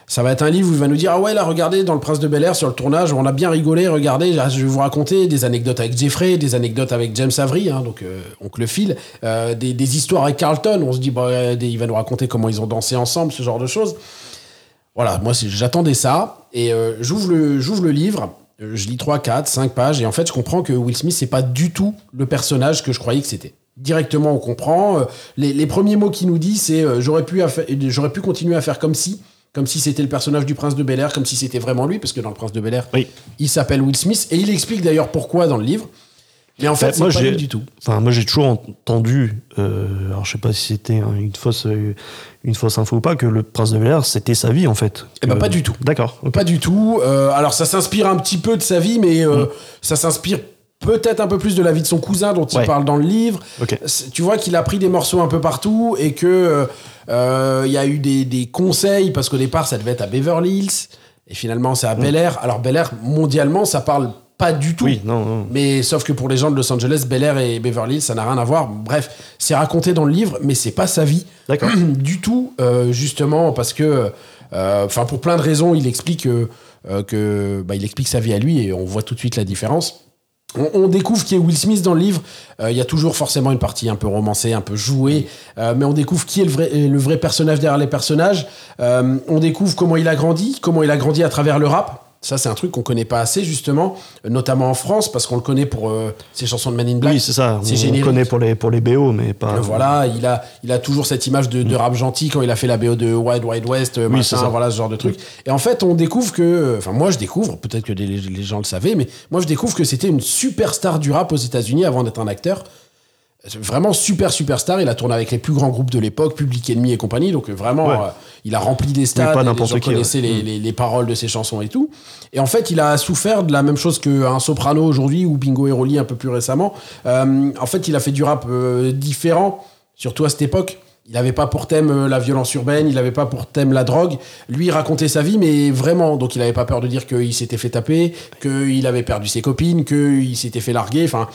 Ça va être un livre où il va nous dire Ah ouais, là, regardez, dans Le Prince de Bel Air, sur le tournage, on a bien rigolé, regardez, je vais vous raconter des anecdotes avec Jeffrey, des anecdotes avec James Avery, hein, donc euh, oncle Phil, euh, des, des histoires avec Carlton. On se dit bah, euh, Il va nous raconter comment ils ont dansé ensemble, ce genre de choses. Voilà, moi, j'attendais ça, et euh, j'ouvre le, le livre. Je lis 3, 4, 5 pages, et en fait, je comprends que Will Smith, c'est pas du tout le personnage que je croyais que c'était. Directement, on comprend. euh, Les, les premiers mots qu'il nous dit, c'est j'aurais pu, j'aurais pu continuer à faire comme si, comme si c'était le personnage du prince de Bel Air, comme si c'était vraiment lui, parce que dans le prince de Bel Air, Oui. il s'appelle Will Smith, et il explique d'ailleurs pourquoi dans le livre. Mais en fait, Bah, c'est moi, pas lui du tout. Enfin, moi, j'ai toujours entendu, euh, alors je sais pas si c'était une fausse, euh, une fausse info ou pas, que le prince de Bel Air, c'était sa vie en fait. Eh ben, pas du tout. D'accord. Pas du tout. Euh, alors ça s'inspire un petit peu de sa vie, mais euh, Mm. ça s'inspire peut-être un peu plus de la vie de son cousin dont il Ouais. parle dans le livre. Tu vois qu'il a pris des morceaux un peu partout et que euh, euh, il y a eu des, des conseils parce qu'au départ ça devait être à Beverly Hills et finalement c'est à Bel Air. Alors Bel Air mondialement ça parle pas du tout. Oui, non, non. Mais sauf que pour les gens de Los Angeles, Bel Air et Beverly Hills, ça n'a rien à voir. Bref, c'est raconté dans le livre, mais c'est pas sa vie du tout, euh, justement parce que, euh, enfin pour plein de raisons, il explique euh, que, bah, il explique sa vie à lui et on voit tout de suite la différence. On, on découvre qui est Will Smith dans le livre. Euh, Il y a toujours forcément une partie un peu romancée, un peu jouée, euh, mais on découvre qui est le vrai, le vrai personnage derrière les personnages. Euh, on découvre comment il a grandi, comment il a grandi à travers le rap. Ça, c'est un truc qu'on connaît pas assez, justement, euh, notamment en France, parce qu'on le connaît pour euh, ses chansons de Man in Black. Oui, c'est ça. C'est On générique. connaît pour les, pour les BO, mais pas. Euh, voilà, il a, il a toujours cette image de, de rap gentil quand il a fait la BO de Wild Wild West, euh, Oui, machin, ça. voilà ce genre de truc. Et en fait, on découvre que, enfin moi je découvre, peut-être que les, les gens le savaient, mais moi je découvre que c'était une superstar du rap aux États-Unis avant d'être un acteur. Vraiment super superstar, il a tourné avec les plus grands groupes de l'époque, Public Enemy et compagnie, donc vraiment Ouais. euh, il a rempli des stades, pas les n'importe gens qui, connaissaient ouais. les, les- les paroles de ses chansons et tout. Et en fait, il a souffert de la même chose qu'un soprano aujourd'hui ou Bingo et Rolly un peu plus récemment. Euh, en fait, il a fait du rap euh, différent, surtout à cette époque. Il n'avait pas pour thème euh, la violence urbaine, il n'avait pas pour thème la drogue. Lui, il racontait sa vie, mais vraiment. Donc, il n'avait pas peur de dire qu'il s'était fait taper, qu'il avait perdu ses copines, qu'il s'était fait larguer. Enfin,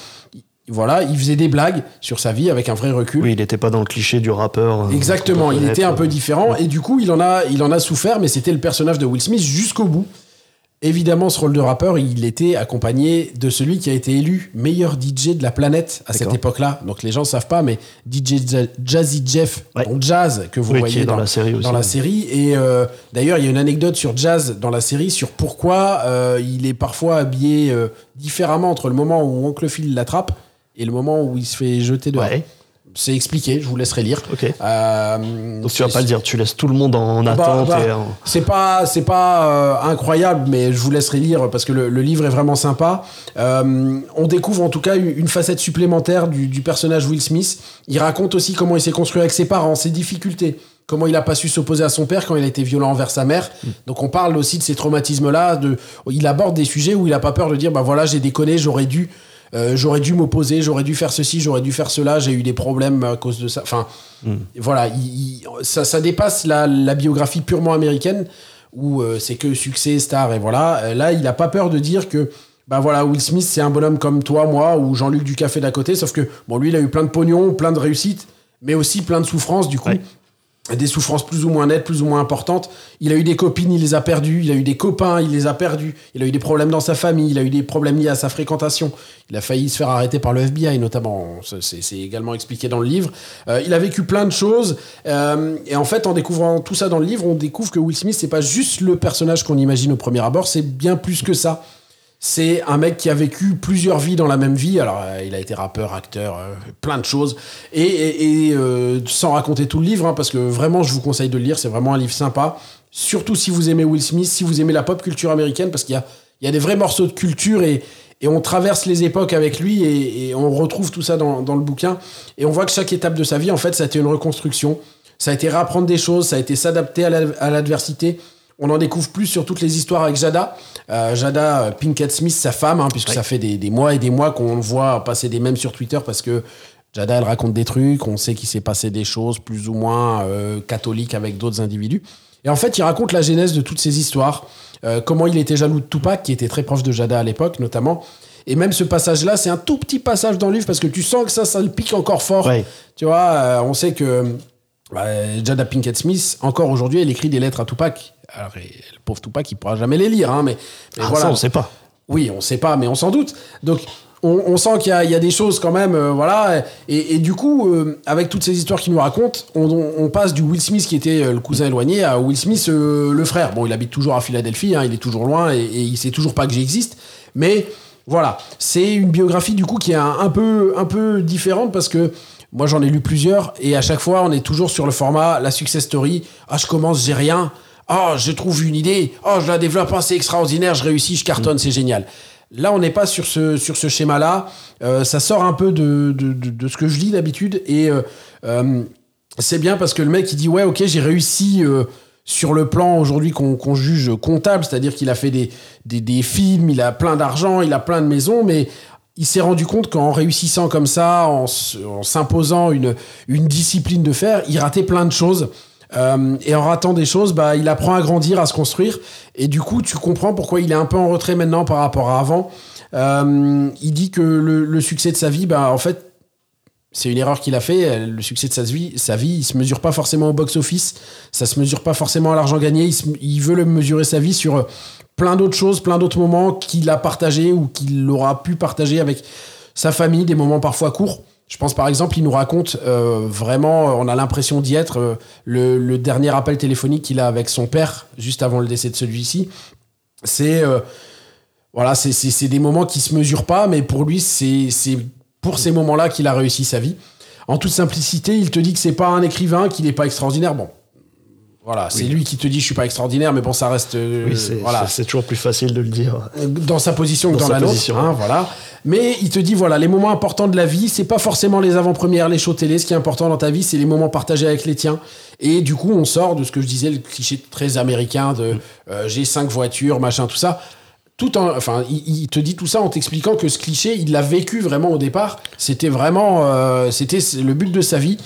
voilà, il faisait des blagues sur sa vie avec un vrai recul. Oui, il n'était pas dans le cliché du rappeur. euh, Exactement, il était un peu différent et du coup il en a, il en a souffert, mais c'était le personnage de Will Smith jusqu'au bout. Évidemment, ce rôle de rappeur, il était accompagné de celui qui a été élu meilleur DJ de la planète à cette époque-là. Donc les gens savent pas, mais DJ Ja- Jazzy Jeff, Ouais. donc Jazz que vous Oui, voyez dans la série aussi. dans la série. Et euh, d'ailleurs, il y a une anecdote sur Jazz dans la série sur pourquoi euh, il est parfois habillé euh, différemment entre le moment où Oncle Phil l'attrape et le moment où il se fait jeter dehors. Ouais. C'est expliqué, je vous laisserai lire. Ok. Euh, Donc tu vas pas le dire, tu laisses tout le monde en bah, attente. bah, et en- C'est pas, c'est pas euh, incroyable, mais je vous laisserai lire parce que le, le livre est vraiment sympa. Euh, on découvre en tout cas une une facette supplémentaire du, du personnage Will Smith. Il raconte aussi comment il s'est construit avec ses parents, ses difficultés, comment il a pas su s'opposer à son père quand il a été violent envers sa mère. Donc on parle aussi de ces traumatismes-là. De, il aborde des sujets où il a pas peur de dire, bah voilà, j'ai déconné, j'aurais dû. Euh, j'aurais dû m'opposer, j'aurais dû faire ceci, j'aurais dû faire cela, j'ai eu des problèmes à cause de ça. Enfin, voilà, il- il- ça, ça dépasse la, la biographie purement américaine où euh, c'est que succès, star et voilà. Euh, Là, il a pas peur de dire que bah voilà, Will Smith c'est un bonhomme comme toi, moi ou Jean-Luc du Café d'à côté, sauf que bon lui il a eu plein de pognon, plein de réussites, mais aussi plein de souffrances du coup. Ouais. Des souffrances plus ou moins nettes, plus ou moins importantes. Il a eu des copines, il les a perdues. Il a eu des copains, il les a perdus. Il a eu des problèmes dans sa famille. Il a eu des problèmes liés à sa fréquentation. Il a failli se faire arrêter par le FBI, notamment. C'est également expliqué dans le livre. Euh, il a vécu plein de choses. Euh, et en fait, en découvrant tout ça dans le livre, on découvre que Will Smith, c'est pas juste le personnage qu'on imagine au premier abord. C'est bien plus que ça. C'est un mec qui a vécu plusieurs vies dans la même vie. Alors, euh, il a été rappeur, acteur, euh, plein de choses. Et, et- et, euh, sans raconter tout le livre, hein, parce que vraiment, je vous conseille de le lire. C'est vraiment un livre sympa. Surtout si vous aimez Will Smith, si vous aimez la pop culture américaine, parce qu'il y a, y a des vrais morceaux de culture et, et on traverse les époques avec lui et, et on retrouve tout ça dans, dans le bouquin. Et on voit que chaque étape de sa vie, en fait, ça a été une reconstruction. Ça a été réapprendre des choses, ça a été s'adapter à l'adversité. On en découvre plus sur toutes les histoires avec Jada. Euh, Jada euh, Pinkett Smith, sa femme, hein, puisque ça fait des, des mois et des mois qu'on le voit passer des mèmes sur Twitter parce que Jada, elle raconte des trucs. On sait qu'il s'est passé des choses plus ou moins euh, catholiques avec d'autres individus. Et en fait, il raconte la genèse de toutes ces histoires. Euh, comment il était jaloux de Tupac, qui était très proche de Jada à l'époque, notamment. Et même ce passage-là, c'est un tout petit passage dans le livre parce que tu sens que ça, ça le pique encore fort. Tu vois, on sait que bah, Jada Pinkett Smith, encore aujourd'hui, elle écrit des lettres à Tupac. Alors, le pauvre Tupac, il pourra jamais les lire, hein, mais, mais Ah, voilà. Ça, on sait pas. Oui, on sait pas, mais on s'en doute. Donc, on, on sent qu'il y, y a des choses quand même, euh, voilà. Et, et du coup, euh, avec toutes ces histoires qu'il nous raconte, on, on- on passe du Will Smith qui était euh, le cousin éloigné à Will Smith euh, le frère. Bon, il habite toujours à Philadelphie, hein, il est toujours loin et, et il sait toujours pas que j'existe. Mais voilà, c'est une biographie du coup qui est un, un peu, un peu différente parce que moi j'en ai lu plusieurs et à chaque fois on est toujours sur le format la success story. Ah, je commence, j'ai rien. Ah, je trouve une idée. Ah, je la développe, ah, c'est extraordinaire, je réussis, je cartonne, c'est génial. Là, on n'est pas sur ce, sur ce schéma-là. Euh, ça sort un peu de, de, de- de ce que je lis d'habitude. Et euh, euh, c'est bien parce que le mec, il dit Ouais, ok, j'ai réussi sur le plan aujourd'hui qu'on qu'on juge comptable, c'est-à-dire qu'il a fait des, des, des films, il a plein d'argent, il a plein de maisons, mais il s'est rendu compte qu'en réussissant comme ça, en, s'imposant une, une discipline de fer, il ratait plein de choses. Euh, et en ratant des choses, bah, il apprend à grandir, à se construire. Et du coup, tu comprends pourquoi il est un peu en retrait maintenant par rapport à avant. Euh, il dit que le, le succès de sa vie, bah, en fait, c'est une erreur qu'il a fait. Le succès de sa vie, sa vie, il se mesure pas forcément au box-office. Ça se mesure pas forcément à l'argent gagné. Il, veut le mesurer sa vie sur euh, plein d'autres choses, plein d'autres moments qu'il a partagés ou qu'il aura pu partager avec sa famille, des moments parfois courts. Je pense par exemple, il nous raconte euh, vraiment, on a l'impression d'y être, euh, le, dernier appel téléphonique qu'il a avec son père, juste avant le décès de celui-ci. C'est euh, voilà, c'est- des moments qui se mesurent pas, mais pour lui, c'est pour ces moments-là qu'il a réussi sa vie. En toute simplicité, il te dit que c'est pas un écrivain, qu'il n'est pas extraordinaire. Bon, voilà, c'est lui qui te dit je suis pas extraordinaire, mais bon, ça reste euh, Oui, c'est voilà toujours plus facile de le dire. dans sa position que Dans dans, sa la position. nôtre. hein, voilà. Mais il te dit voilà, les moments importants de la vie, c'est pas forcément les avant-premières, les shows télé. Ce qui est important dans ta vie, c'est les moments partagés avec les tiens. Et du coup, on sort de ce que je disais, le cliché très américain de euh, j'ai cinq voitures, machin, tout ça. Tout en, enfin, il, il te dit tout ça en t'expliquant que ce cliché, il l'a vécu vraiment au départ. C'était vraiment, euh, c'était le but de sa vie.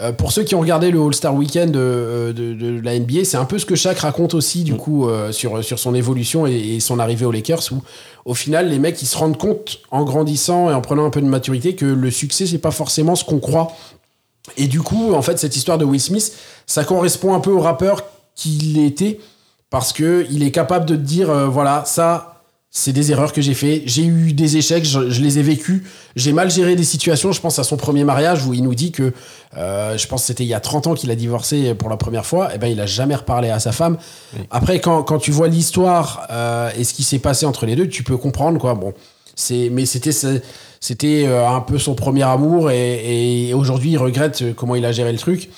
Euh, pour ceux qui ont regardé le All-Star Weekend de, de- de la NBA, c'est un peu ce que Shaq raconte aussi, du coup, euh, sur, sur son évolution et, et son arrivée aux Lakers, où au final, les mecs, ils se rendent compte, en grandissant et en prenant un peu de maturité, que le succès, c'est pas forcément ce qu'on croit. Et du coup, en fait, cette histoire de Will Smith, ça correspond un peu au rappeur qu'il était, parce que il est capable de te dire, euh, voilà, ça, c'est des erreurs que j'ai fait. J'ai eu des échecs, je, je les ai vécus. J'ai mal géré des situations. Je pense à son premier mariage où il nous dit que, euh, je pense que c'était il y a 30 ans qu'il a divorcé pour la première fois. Et ben, il a jamais reparlé à sa femme. Après, quand, quand tu vois l'histoire euh, et ce qui s'est passé entre les deux, tu peux comprendre quoi. Bon, c'est, mais c'était, c'était euh, un peu son premier amour et, et aujourd'hui il regrette euh, comment il a géré le truc.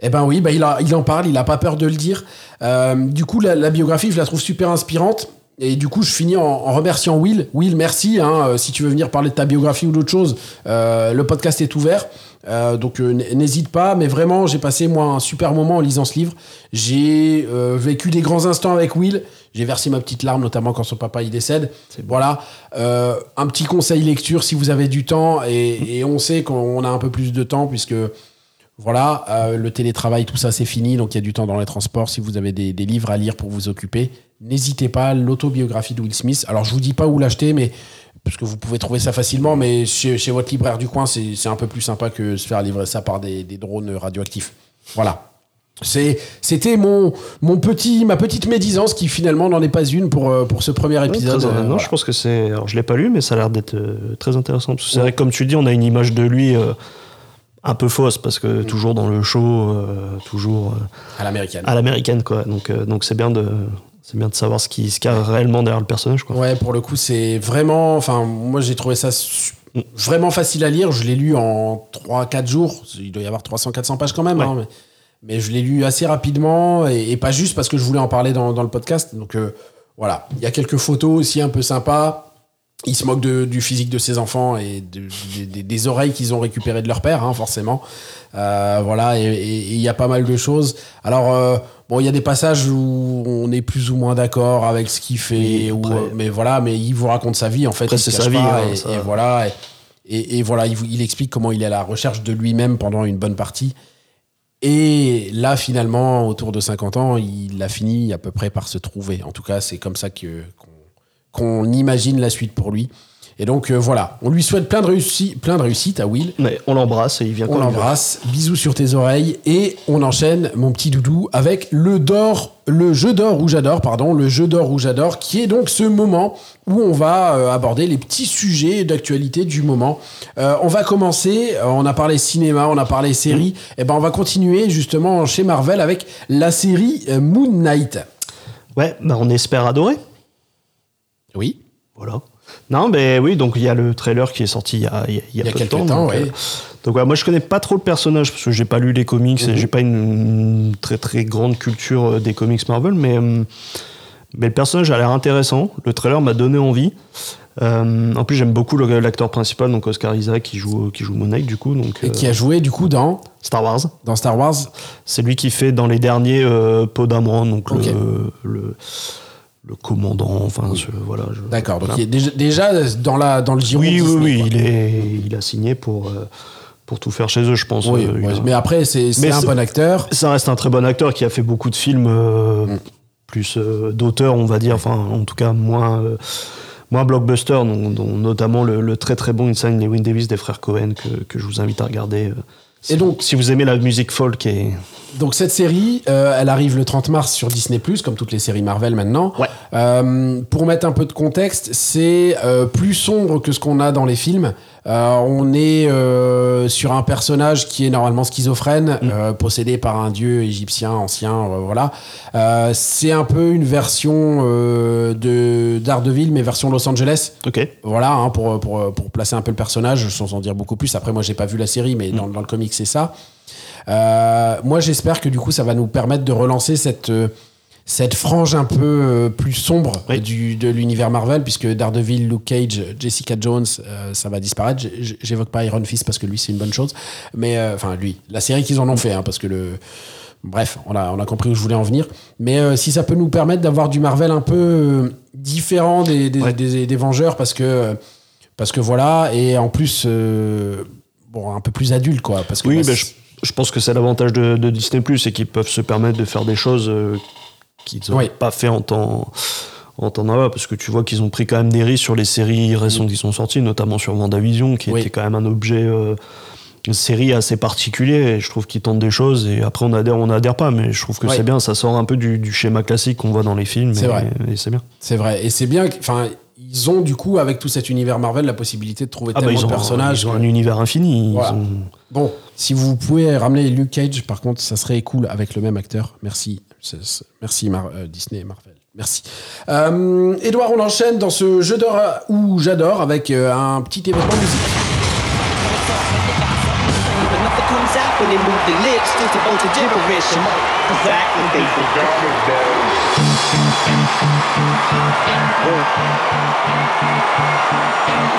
Eh ben oui, bah il, a- il en parle, il a pas peur de le dire. Euh, du coup, la, la biographie, je la trouve super inspirante. Et du coup, je finis en, en remerciant Will. Will, merci. hein, euh, si tu veux venir parler de ta biographie ou d'autre chose, euh, le podcast est ouvert. Euh, donc n'hésite pas. Mais vraiment, j'ai passé moi un super moment en lisant ce livre. J'ai euh, vécu des grands instants avec Will. J'ai versé ma petite larme, notamment quand son papa il décède. Voilà. Euh, un petit conseil lecture si vous avez du temps. Et, et on sait qu'on a un peu plus de temps puisque voilà, euh, le télétravail, tout ça, c'est fini. Donc, il y a du temps dans les transports. Si vous avez des, des livres à lire pour vous occuper, n'hésitez pas. L'autobiographie de Will Smith. Alors, je vous dis pas où l'acheter, mais parce que vous pouvez trouver ça facilement. Mais chez, chez votre libraire du coin, c'est un peu plus sympa que se faire livrer ça par des, des drones radioactifs. Voilà. C'était mon, mon petit, ma petite médisance qui finalement n'en est pas une pour, euh, pour ce premier épisode. Euh, non, voilà. je pense que c'est. Alors, je l'ai pas lu, mais ça a l'air d'être euh, très intéressant. Parce que C'est vrai que, comme tu dis, on a une image de lui euh, un peu fausse, parce Mm. que toujours dans le show, euh, toujours euh, À l'américaine. à l'américaine, quoi. Donc, euh, donc c'est bien de. C'est bien de savoir ce qui ce qu'il y a réellement derrière le personnage, quoi. Ouais, pour le coup, c'est vraiment. Enfin, moi, j'ai trouvé ça su- vraiment facile à lire. Je l'ai lu en 3-4 jours. Il doit y avoir 300-400 pages quand même. Ouais. hein, mais, mais je l'ai lu assez rapidement et, et pas juste parce que je voulais en parler dans, dans le podcast. Donc euh, voilà, il y a quelques photos aussi un peu sympas. Il se moque de- du physique de ses enfants et de- des- oreilles qu'ils ont récupérées de leur père, hein, forcément. Euh, voilà, et il y a pas mal de choses. Alors, euh, bon, il y a des passages où on est plus ou moins d'accord avec ce qu'il fait, Oui, euh, mais voilà, mais il vous raconte sa vie, en fait. Après, c'est sa vie, hein, et, voilà. Et, voilà, il explique comment il est à la recherche de lui-même pendant une bonne partie. Et là, finalement, autour de 50 ans, il a fini à peu près par se trouver. En tout cas, c'est comme ça que, qu'on, qu'on imagine la suite pour lui. Et donc, euh, voilà, on lui souhaite plein de, réussi- plein de réussite à Will. Mais on l'embrasse et il vient On quand veut. l'embrasse, bisous sur tes oreilles et on enchaîne, mon petit doudou, avec le d'or, le jeu d'or où j'adore, pardon, le jeu d'or où j'adore, qui est donc ce moment où on va euh, aborder les petits sujets d'actualité du moment. Euh, on va commencer, on a parlé cinéma, on a parlé série, et ben on va continuer justement chez Marvel avec la série Moon Knight. Ouais, bah, on espère adorer. Oui. Voilà. Non, mais oui, donc il y a le trailer qui est sorti il y a, il y a- il y a peu de temps. temps, donc, ouais. euh, donc ouais, moi je connais pas trop le personnage parce que j'ai pas lu les comics Mhm. et j'ai pas une, une très très grande culture euh, des comics Marvel, mais, euh, mais le personnage a l'air intéressant. Le trailer m'a donné envie. Euh, en plus, j'aime beaucoup l'acteur principal, donc Oscar Isaac, qui joue, qui joue Moon Knight, du coup. Donc, Et qui euh, a joué du coup dans, Star Wars. dans Star Wars. C'est lui qui fait dans les derniers euh, Poe Dameron, donc le, le commandant. Enfin, voilà. D'accord. Donc, voilà. il est déjà, dans, la, dans le giron. Oui, oui, Disney, oui, il, est, il a signé pour, euh, pour tout faire chez eux, je pense. Oui, Euh, ouais, mais après, c'est un bon acteur. Ça reste un très bon acteur qui a fait beaucoup de films euh, Mm. plus euh, d'auteur, on va dire, enfin en tout cas moins, moins blockbuster, dont, dont notamment le, le très très bon Inside Lewin Davis des frères Cohen que, que je vous invite à regarder. Et donc- si vous aimez la musique folk et Donc cette série, euh, elle arrive le 30 mars sur Disney+, comme toutes les séries Marvel maintenant. Ouais. Euh, pour mettre un peu de contexte, c'est euh, plus sombre que ce qu'on a dans les films. Euh, on est euh, sur un personnage qui est normalement schizophrène, euh, possédé par un dieu égyptien ancien, euh, voilà. Euh, c'est un peu une version euh, de Daredevil, mais version Los Angeles. ok. Voilà, hein, pour, pour, pour placer un peu le personnage, sans en dire beaucoup plus. Après, moi, j'ai pas vu la série, mais dans, dans le comic, c'est ça. Euh, moi, j'espère que du coup, ça va nous permettre de relancer cette, euh, cette frange un peu euh, plus sombre Oui. du, de l'univers Marvel, puisque Daredevil, Luke Cage, Jessica Jones, euh, ça va disparaître. J'évoque pas Iron Fist parce que lui, c'est une bonne chose. Mais, euh, enfin, lui, la série qu'ils en ont fait, hein, parce que le. Bref, on a, on a compris où je voulais en venir. Mais euh, si ça peut nous permettre d'avoir du Marvel un peu différent des, des, Ouais. des- des Vengeurs, parce que, parce que voilà, et en plus, bon, un peu plus adulte, quoi. Parce que, Oui, bah, je, je pense que c'est l'avantage de, de Disney c'est qu'ils peuvent se permettre de faire des choses qu'ils n'auraient Oui. pas fait en temps en temps normal, parce que tu vois qu'ils ont pris quand même des risques sur les séries récentes qui sont sorties, notamment sur WandaVision, qui Oui. était quand même un objet, euh, une série assez particulier, et je trouve qu'ils tentent des choses, et après on adhère, on adhère pas, mais je trouve que c'est bien, ça sort un peu du, du schéma classique qu'on voit dans les films, C'est et, vrai. et c'est bien. C'est vrai. Et c'est bien. Enfin, ils ont du coup, avec tout cet univers Marvel, la possibilité de trouver Ah bah, tellement ils ont, de personnages. ils ont que- un univers infini. ils Voilà. ont- Bon, si vous pouvez ramener Luke Cage, par contre, ça serait cool avec le même acteur. Merci. Merci Mar- euh, Disney et Marvel. Merci. Euh, Edouard, on enchaîne dans ce jeu d'or où j'adore avec euh, un petit événement musique.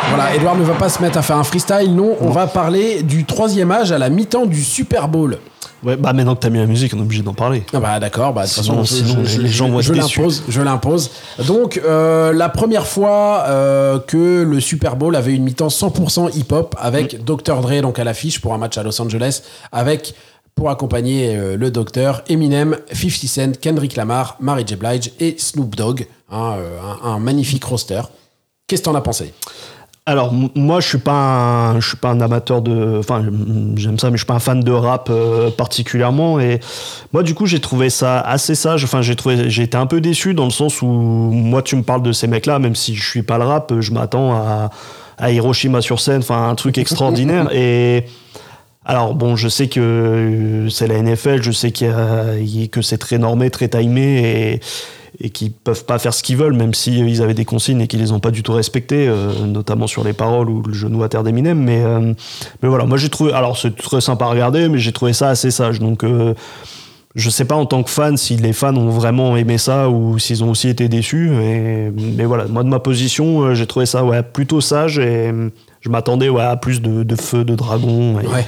Voilà, Edouard ne va pas se mettre à faire un freestyle, non, on va parler du troisième âge à la mi-temps du Super Bowl. Ouais, bah maintenant que t'as mis la musique, on est obligé d'en parler. Ah bah d'accord, bah de toute façon, je- sinon, je, les gens vont je l'impose, je l'impose. Donc euh, la première fois euh, que le Super Bowl avait une mi-temps 100% hip-hop avec Mm. Dr Dre donc à l'affiche pour un match à Los Angeles avec pour accompagner euh, le docteur Eminem, 50 Cent, Kendrick Lamar, Mary J. Blige et Snoop Dogg, hein, euh, un, un magnifique roster. Qu'est-ce que t'en as pensé? Alors moi je suis pas un, je suis pas un amateur de enfin j'aime ça mais je suis pas un fan de rap euh, particulièrement et moi du coup j'ai trouvé ça assez sage enfin j'ai trouvé j'ai été un peu déçu dans le sens où moi tu me parles de ces mecs là même si je suis pas le rap je m'attends à, à Hiroshima sur scène enfin un truc extraordinaire et alors bon, je sais que euh, c'est la NFL, je sais y a- que c'est très normé, très timé et, et qu'ils peuvent pas faire ce qu'ils veulent, même si euh, ils avaient des consignes et qu'ils les ont pas du tout respectées, euh, notamment sur les paroles ou le genou à terre d'Eminem. Mais, euh, mais voilà, moi j'ai trouvé, alors c'est très sympa à regarder, mais j'ai trouvé ça assez sage. Donc euh, je sais pas en tant que fan si les fans ont vraiment aimé ça ou s'ils ont aussi été déçus. Et, mais voilà, moi de ma position, euh, j'ai trouvé ça ouais, plutôt sage et je m'attendais ouais, à plus de, de feu, de dragons. et- Ouais.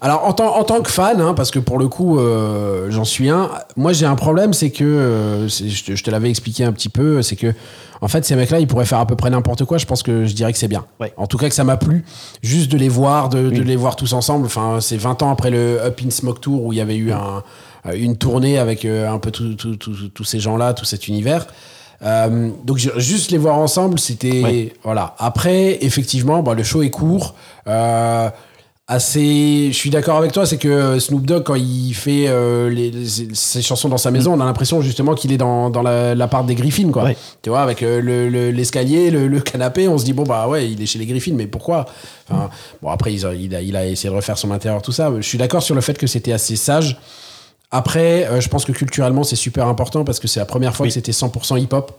Alors, en tant, en tant que fan, hein, parce que pour le coup, euh, j'en suis un, moi j'ai un problème, c'est que, euh, je te, l'avais expliqué un petit peu, c'est que, en fait, ces mecs-là, ils pourraient faire à peu près n'importe quoi. Je pense que je dirais que c'est bien. Ouais. En tout cas, que ça m'a plu. Juste de les voir, de, de les voir tous ensemble. Enfin, c'est 20 ans après le Up in Smoke Tour où il y avait eu un, euh, une tournée avec euh, un peu tous ces gens-là, tout cet univers. Euh, donc ju- juste les voir ensemble, c'était Ouais. voilà. Après, effectivement, bah, le show est court. Euh, assez. Je suis d'accord avec toi, c'est que Snoop Dogg quand il fait euh, les, les- ses chansons dans sa maison, on a l'impression justement qu'il est dans, dans la, la part des Griffins, quoi. Ouais. Tu vois, avec euh, le- le- l'escalier, le, le canapé, on se dit bon bah ouais, il est chez les Griffins, mais pourquoi? Enfin, Bon après, il a, il, a, il a essayé de refaire son intérieur, tout ça. Je suis d'accord sur le fait que c'était assez sage. Après, euh, je pense que culturellement, c'est super important parce que c'est la première fois Oui. que c'était 100% hip-hop.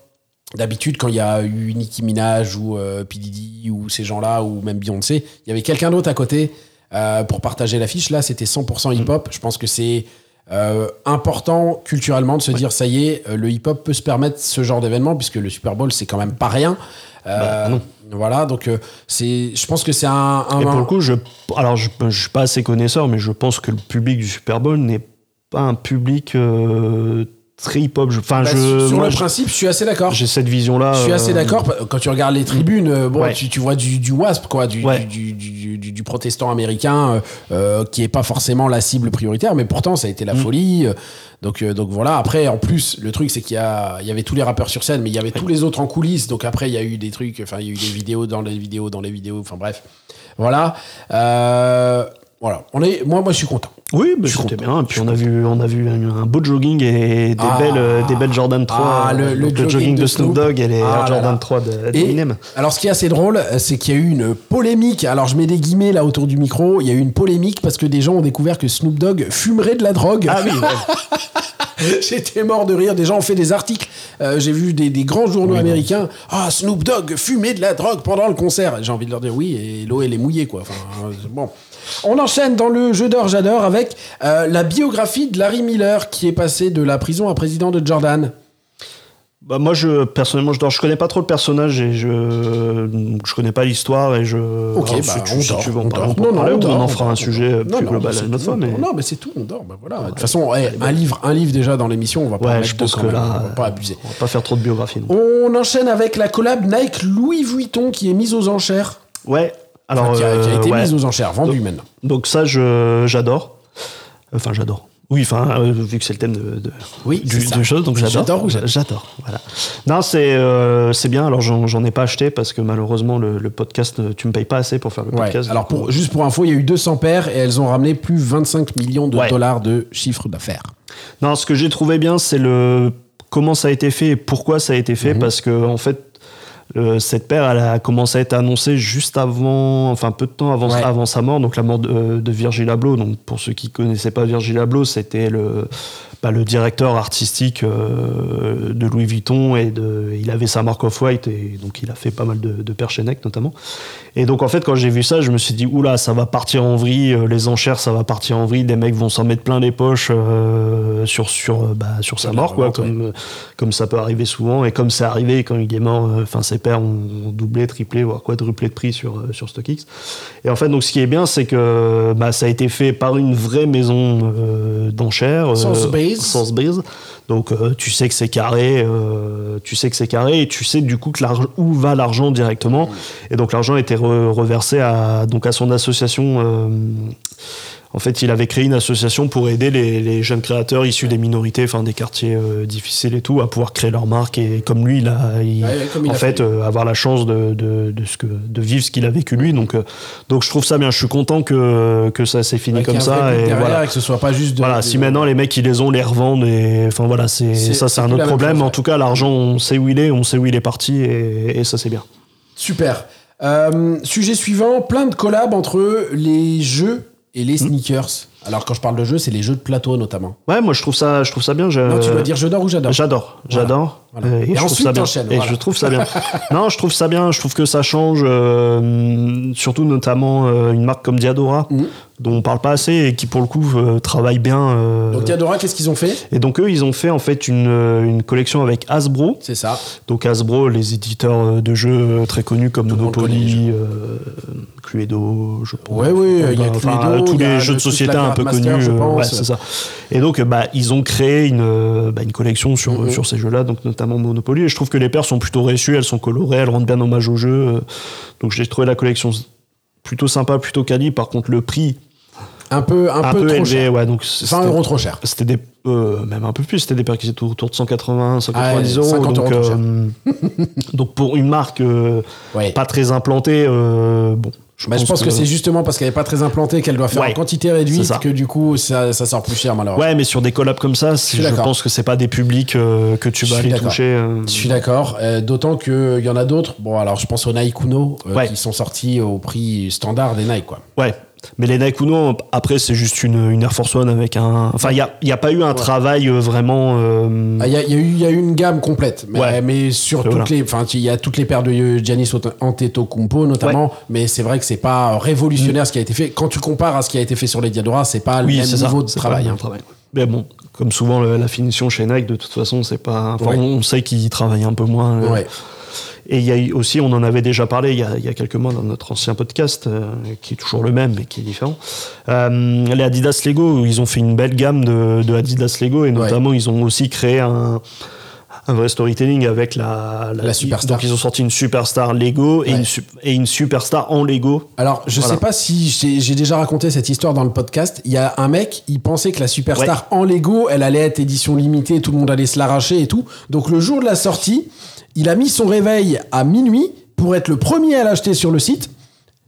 D'habitude, quand il y a eu Nicki Minaj ou euh, P. Diddy ou ces gens-là, ou même Beyoncé, il y avait quelqu'un d'autre à côté euh, pour partager l'affiche. Là, c'était 100% hip-hop. Je pense que c'est euh, important culturellement de se dire, ça y est, le hip-hop peut se permettre ce genre d'événement, puisque le Super Bowl, c'est quand même pas rien. Euh, Bah, non. Voilà, donc euh, c'est, je pense que c'est un... un- Et pour le coup, je, alors je, je suis pas assez connaisseur, mais je pense que le public du Super Bowl n'est pas un public euh, très hip-hop. Enfin, Bah, je, sur moi, le principe, je suis assez d'accord. j'ai cette vision-là. Je suis assez euh, d'accord. Quand tu regardes les tribunes, euh, bon, Ouais. tu, tu vois du, du WASP, quoi, du, Ouais. du, du, protestant américain, euh, qui est pas forcément la cible prioritaire, mais pourtant ça a été la Mm. folie. donc, euh, donc voilà. Après, en plus, le truc c'est qu'il y a, il y avait tous les rappeurs sur scène, mais il y avait tous les autres en coulisses. Donc après, il y a eu des trucs, enfin, il y a eu des vidéos dans les vidéos, dans les vidéos. Enfin bref, voilà. Euh, voilà. On est, moi, moi, je suis content. Oui, bah, Je suis c'était content. bien. Et puis on a vu, on a vu un, beau jogging et des Ah. belles, euh, des belles Jordan 3. Ah, le- jogging de Snoop. Dogg et les Ah Jordan là. 3 de- Et d'Eminem. alors, ce qui est assez drôle, c'est qu'il y a eu une polémique. Alors, je mets des guillemets là autour du micro. Il y a eu une polémique parce que des gens ont découvert que Snoop Dogg fumerait de la drogue. Ah oui, J'étais mort de rire. Des gens ont fait des articles. Euh, J'ai vu des, des grands journaux américains. Ah, Snoop Dogg fumait de la drogue pendant le concert. J'ai envie de leur dire oui, et l'eau, elle est mouillée, quoi. Enfin, euh, bon. On enchaîne dans le jeu d'or, j'adore, avec euh, la biographie de Larry Miller, qui est passé de la prison à président de Jordan. Bah moi je personnellement je dors je connais pas trop le personnage et je je connais pas l'histoire et je Ok, Alors, bah, si tu, on si dort, tu veux on dort. Non, en non, on dort, on en fera un sujet plus Non, non, global une autre fois mais Non, mais c'est tout, on dort. Bah voilà. De toute façon, eh, un livre, un livre déjà dans l'émission, on va pas ouais je pense que là on va pas abuser. on va pas faire trop de biographie non. On enchaîne avec la collab Nike Louis Vuitton qui est mise aux enchères. ouais alors Enfin, qui, a, qui a euh, été ouais. mise aux enchères, vendue maintenant. donc ça je j'adore enfin j'adore oui, enfin, euh, vu que c'est le thème de, de, Oui, du, de choses, donc j'adore. J'adore ou j'adore J'adore, voilà. Non, c'est euh, c'est bien. Alors, j'en j'en ai pas acheté parce que malheureusement, le, le podcast, tu me payes pas assez pour faire le Ouais. podcast. Alors, pour, juste pour info, il y a eu 200 paires et elles ont ramené plus 25 millions de Ouais. dollars de chiffre d'affaires. Non, ce que j'ai trouvé bien, c'est le comment ça a été fait et pourquoi ça a été Mhm. fait, parce que en fait, le- cette paire, elle a commencé à être annoncée juste avant, enfin peu de temps avant, Ouais. avant sa mort, donc la mort de, de Virgil Abloh. Donc pour ceux qui connaissaient pas Virgil Abloh, c'était le bah, le directeur artistique euh, de Louis Vuitton et de, il avait sa marque Off-White et donc il a fait pas mal de, de paires chez notamment. Et donc en fait quand j'ai vu ça, je me suis dit oula ça va partir en vrille, euh, les enchères ça va partir en vrille, des mecs vont s'en mettre plein les poches euh, sur sur euh, bah, sur sa mort quoi, comme euh, comme ça peut arriver souvent et comme c'est arrivé quand il est mort, euh, enfin ses pairs ont doublé, triplé voire quadruplé de prix sur euh, sur StockX. Et en fait donc ce qui est bien c'est que bah, ça a été fait par une vraie maison euh, d'enchères, euh, Sotheby's. Sotheby's. Donc euh, tu sais que c'est carré, tu sais que c'est carré et tu sais du coup que où va l'argent directement. Et donc l'argent était re- reversé à donc à son association. En fait, il avait créé une association pour aider les, les jeunes créateurs issus des minorités, enfin des quartiers euh, difficiles et tout, à pouvoir créer leur marque. Et comme lui, il a, il- Ouais, ouais, comme il en a fait, fait. euh, avoir la chance de, de, de ce que, de vivre ce qu'il a vécu lui. Donc, euh, donc je trouve ça bien. Je suis content que, que ça s'est fini comme ça. Et voilà. et que ce soit pas juste de. Voilà, si maintenant les mecs ils les ont, les revendent et enfin voilà, c'est ça c'est un autre problème. chose, en tout cas, l'argent, on sait où il est, on sait où il est parti et, et ça c'est bien. Super. Sujet suivant, plein de collabs entre les jeux et Hmm. les sneakers. Alors quand je parle de jeux, c'est les jeux de plateau notamment. Ouais, moi je trouve ça, je trouve ça bien. je- Non, tu dois dire j'adore ou j'adore. J'adore, j'adore. Voilà. Euh, Et je trouve ensuite, ça bien. Et voilà. je trouve ça bien. non, je trouve ça bien. Je trouve que ça change, euh, surtout notamment euh, une marque comme Diadora, Mhm. dont on parle pas assez et qui pour le coup euh, travaille bien. Donc Diadora, qu'est-ce qu'ils ont fait? Et donc eux, ils ont fait en fait une, une collection avec Hasbro. C'est ça. Donc Hasbro, les éditeurs de jeux très connus comme Tout Monopoly, Cluedo, je pense. Ouais, ouais, il y a Enfin, Cluedo, tous il y a les le jeux de société un peu je euh, ouais, c'est ça. Et donc, bah, ils ont créé une, euh, bah, une collection sur, Mhm. sur ces jeux-là, donc notamment Monopoly. Et je trouve que les paires sont plutôt reçues, elles sont colorées, elles rendent bien hommage au jeu. euh. Donc j'ai trouvé la collection plutôt sympa, plutôt quali. Par contre, le prix Un peu, un, un, peu, peu, trop cher. Ouais, donc 100 c'était- euros trop cher. c'était des euh, même un peu plus c'était des paires qui étaient autour de 180 190 Ah euros 50 donc euh, pour une marque euh, Ouais. pas très implantée bon je Bah, je pense que, c'est justement parce qu'elle est pas très implantée qu'elle doit faire Ouais, en quantité réduite que du coup ça, ça sort plus cher malheureusement. ouais mais sur des collabs comme ça je d'accord. pense que c'est pas des publics euh, que tu Je vas aller toucher euh. Je suis d'accord, euh, d'autant qu'il y en a d'autres. Bon, alors je pense aux Nike Uno Ouais. qui sont sortis au prix standard des Nike, quoi. ouais mais les Nike Uno après c'est juste une, une Air Force One avec un enfin il y a, y a pas eu un travail euh, vraiment euh, Ah, Il y, a, y a y a eu une gamme complète, mais, Ouais. mais sur toutes Voilà. les, enfin, il y a toutes les paires de Giannis Antetokounmpo notamment, mais c'est vrai que c'est pas révolutionnaire ce qui a été fait. Quand tu compares à ce qui a été fait sur les Diadora, c'est pas le oui même c'est ça niveau de travail. le hein. même travail mais bon comme souvent le- la finition chez Nike de toute façon c'est pas enfin, on sait qu'ils travaillent un peu moins euh, Ouais. Et il y a eu aussi, on en avait déjà parlé il y a, il y a quelques mois dans notre ancien podcast, euh, qui est toujours le même mais qui est différent. Euh, les Adidas Lego, ils ont fait une belle gamme de, de Adidas Lego et notamment ils ont aussi créé un un vrai storytelling avec la, La superstar. Donc ils ont sorti une superstar Lego et, une, sup- et une superstar en Lego. Alors, je Voilà. sais pas si j'ai j'ai déjà raconté cette histoire dans le podcast. Il y a un mec, il pensait que la superstar en Lego, elle allait être édition limitée, tout le monde allait se l'arracher et tout. Donc, le jour de la sortie, il a mis son réveil à minuit pour être le premier à l'acheter sur le site.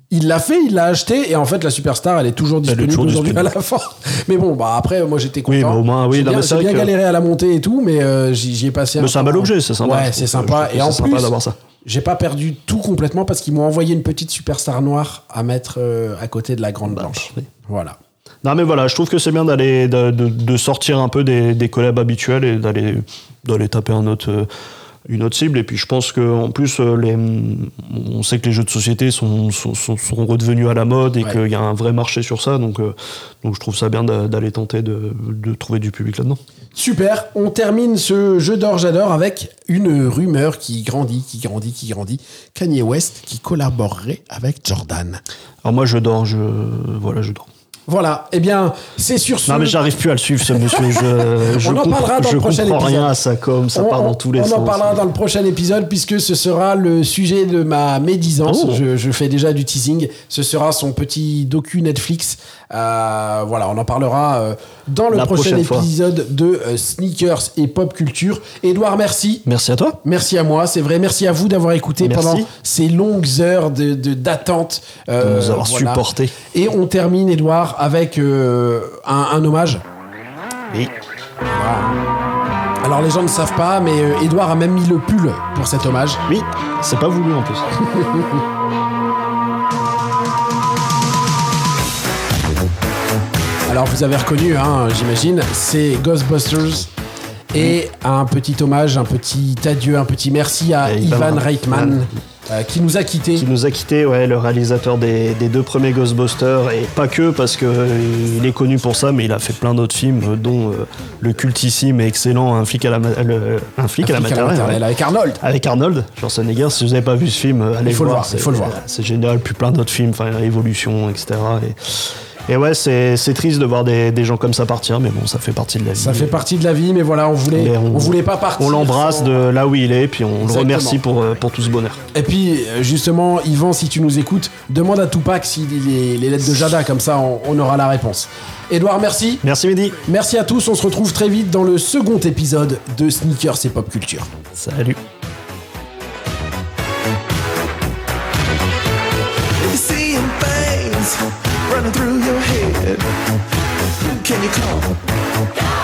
Il l'a fait, il l'a acheté, et en fait, la superstar, elle est toujours est disponible aujourd'hui à la fin. Mais bon, bah après, moi j'étais content. Oui, mais au moins, oui, J'ai bien, que- galéré à la monter et tout, mais euh, j'y ai passé Mais c'est un bel temps. objet, c'est sympa. Ouais, c'est sympa. Et en plus, d'avoir ça. j'ai pas perdu tout complètement parce qu'ils m'ont envoyé une petite superstar noire à mettre euh, à côté de la grande Bah, blanche. Voilà. Non mais voilà, je trouve que c'est bien d'aller de, de- de sortir un peu des, des collabs habituels et d'aller d'aller taper un autre, euh, une autre cible. Et puis je pense que en plus, euh, les, on sait que les jeux de société sont, sont, redevenus à la mode et Ouais. qu'il y a un vrai marché sur ça. Donc, euh, donc je trouve ça bien d'a- d'aller tenter de, de trouver du public là-dedans. Super. On termine ce jeu d'or j'adore avec une rumeur qui grandit, qui grandit, qui grandit. Kanye West qui collaborerait avec Jordan. Alors moi je dors, je voilà, je dors. Voilà. Eh bien, c'est sur ce. Non mais j'arrive plus à le suivre ce monsieur. Je, je On en parlera dans le prochain épisode. rien à ça comme ça on, part on- dans tous les on sens. en parlera dans le prochain épisode puisque ce sera le sujet de ma médisance. Oh. Je, je fais déjà du teasing. Ce sera son petit docu Netflix. Euh, voilà, on en parlera euh, dans le La prochain fois. épisode de euh, Sneakers et Pop Culture. Edouard, merci. Merci à toi. Merci à moi, c'est vrai. Merci à vous d'avoir écouté Merci. pendant ces longues heures de de- d'attente. De euh, nous avoir voilà. supportés. Et on termine, Edouard, avec euh, un, un hommage. Et Alors les gens ne savent pas, mais Edouard a même mis le pull pour cet hommage. oui, c'est pas voulu en plus. Alors vous avez reconnu, hein, j'imagine, c'est Ghostbusters. Et un petit hommage, un petit adieu, un petit merci à Et Ivan Reitman, euh, qui nous a quittés. qui nous a quitté, ouais, le réalisateur des, des deux premiers Ghostbusters, et pas que parce que euh, il est connu pour ça, mais il a fait plein d'autres films, euh, dont le cultissime et excellent Un flic à la, le- un flic à la Afrique à la maternelle, avec Arnold. avec Arnold Schwarzenegger. Si vous n'avez pas vu ce film, allez Il faut le voir, c'est- il faut le voir. C'est génial, puis plein d'autres films, enfin Évolution, etc. Et, et ouais, c'est triste de voir des, des gens comme ça partir, mais bon, ça fait partie de la vie. Ça fait partie de la vie, mais voilà, on voulait, on, voulait pas partir. On l'embrasse sans- de là où il est, puis on Exactement. le remercie pour, euh, pour tout ce bonheur. Et puis, euh, justement, Yvan, si tu nous écoutes, demande à Tupac s'il les, les lettres de Jada, comme ça on, on aura la réponse. Edouard, merci. Merci Mehdi. Merci à tous, on se retrouve très vite dans le second épisode de Sneakers et Pop Culture. Salut. Can you call?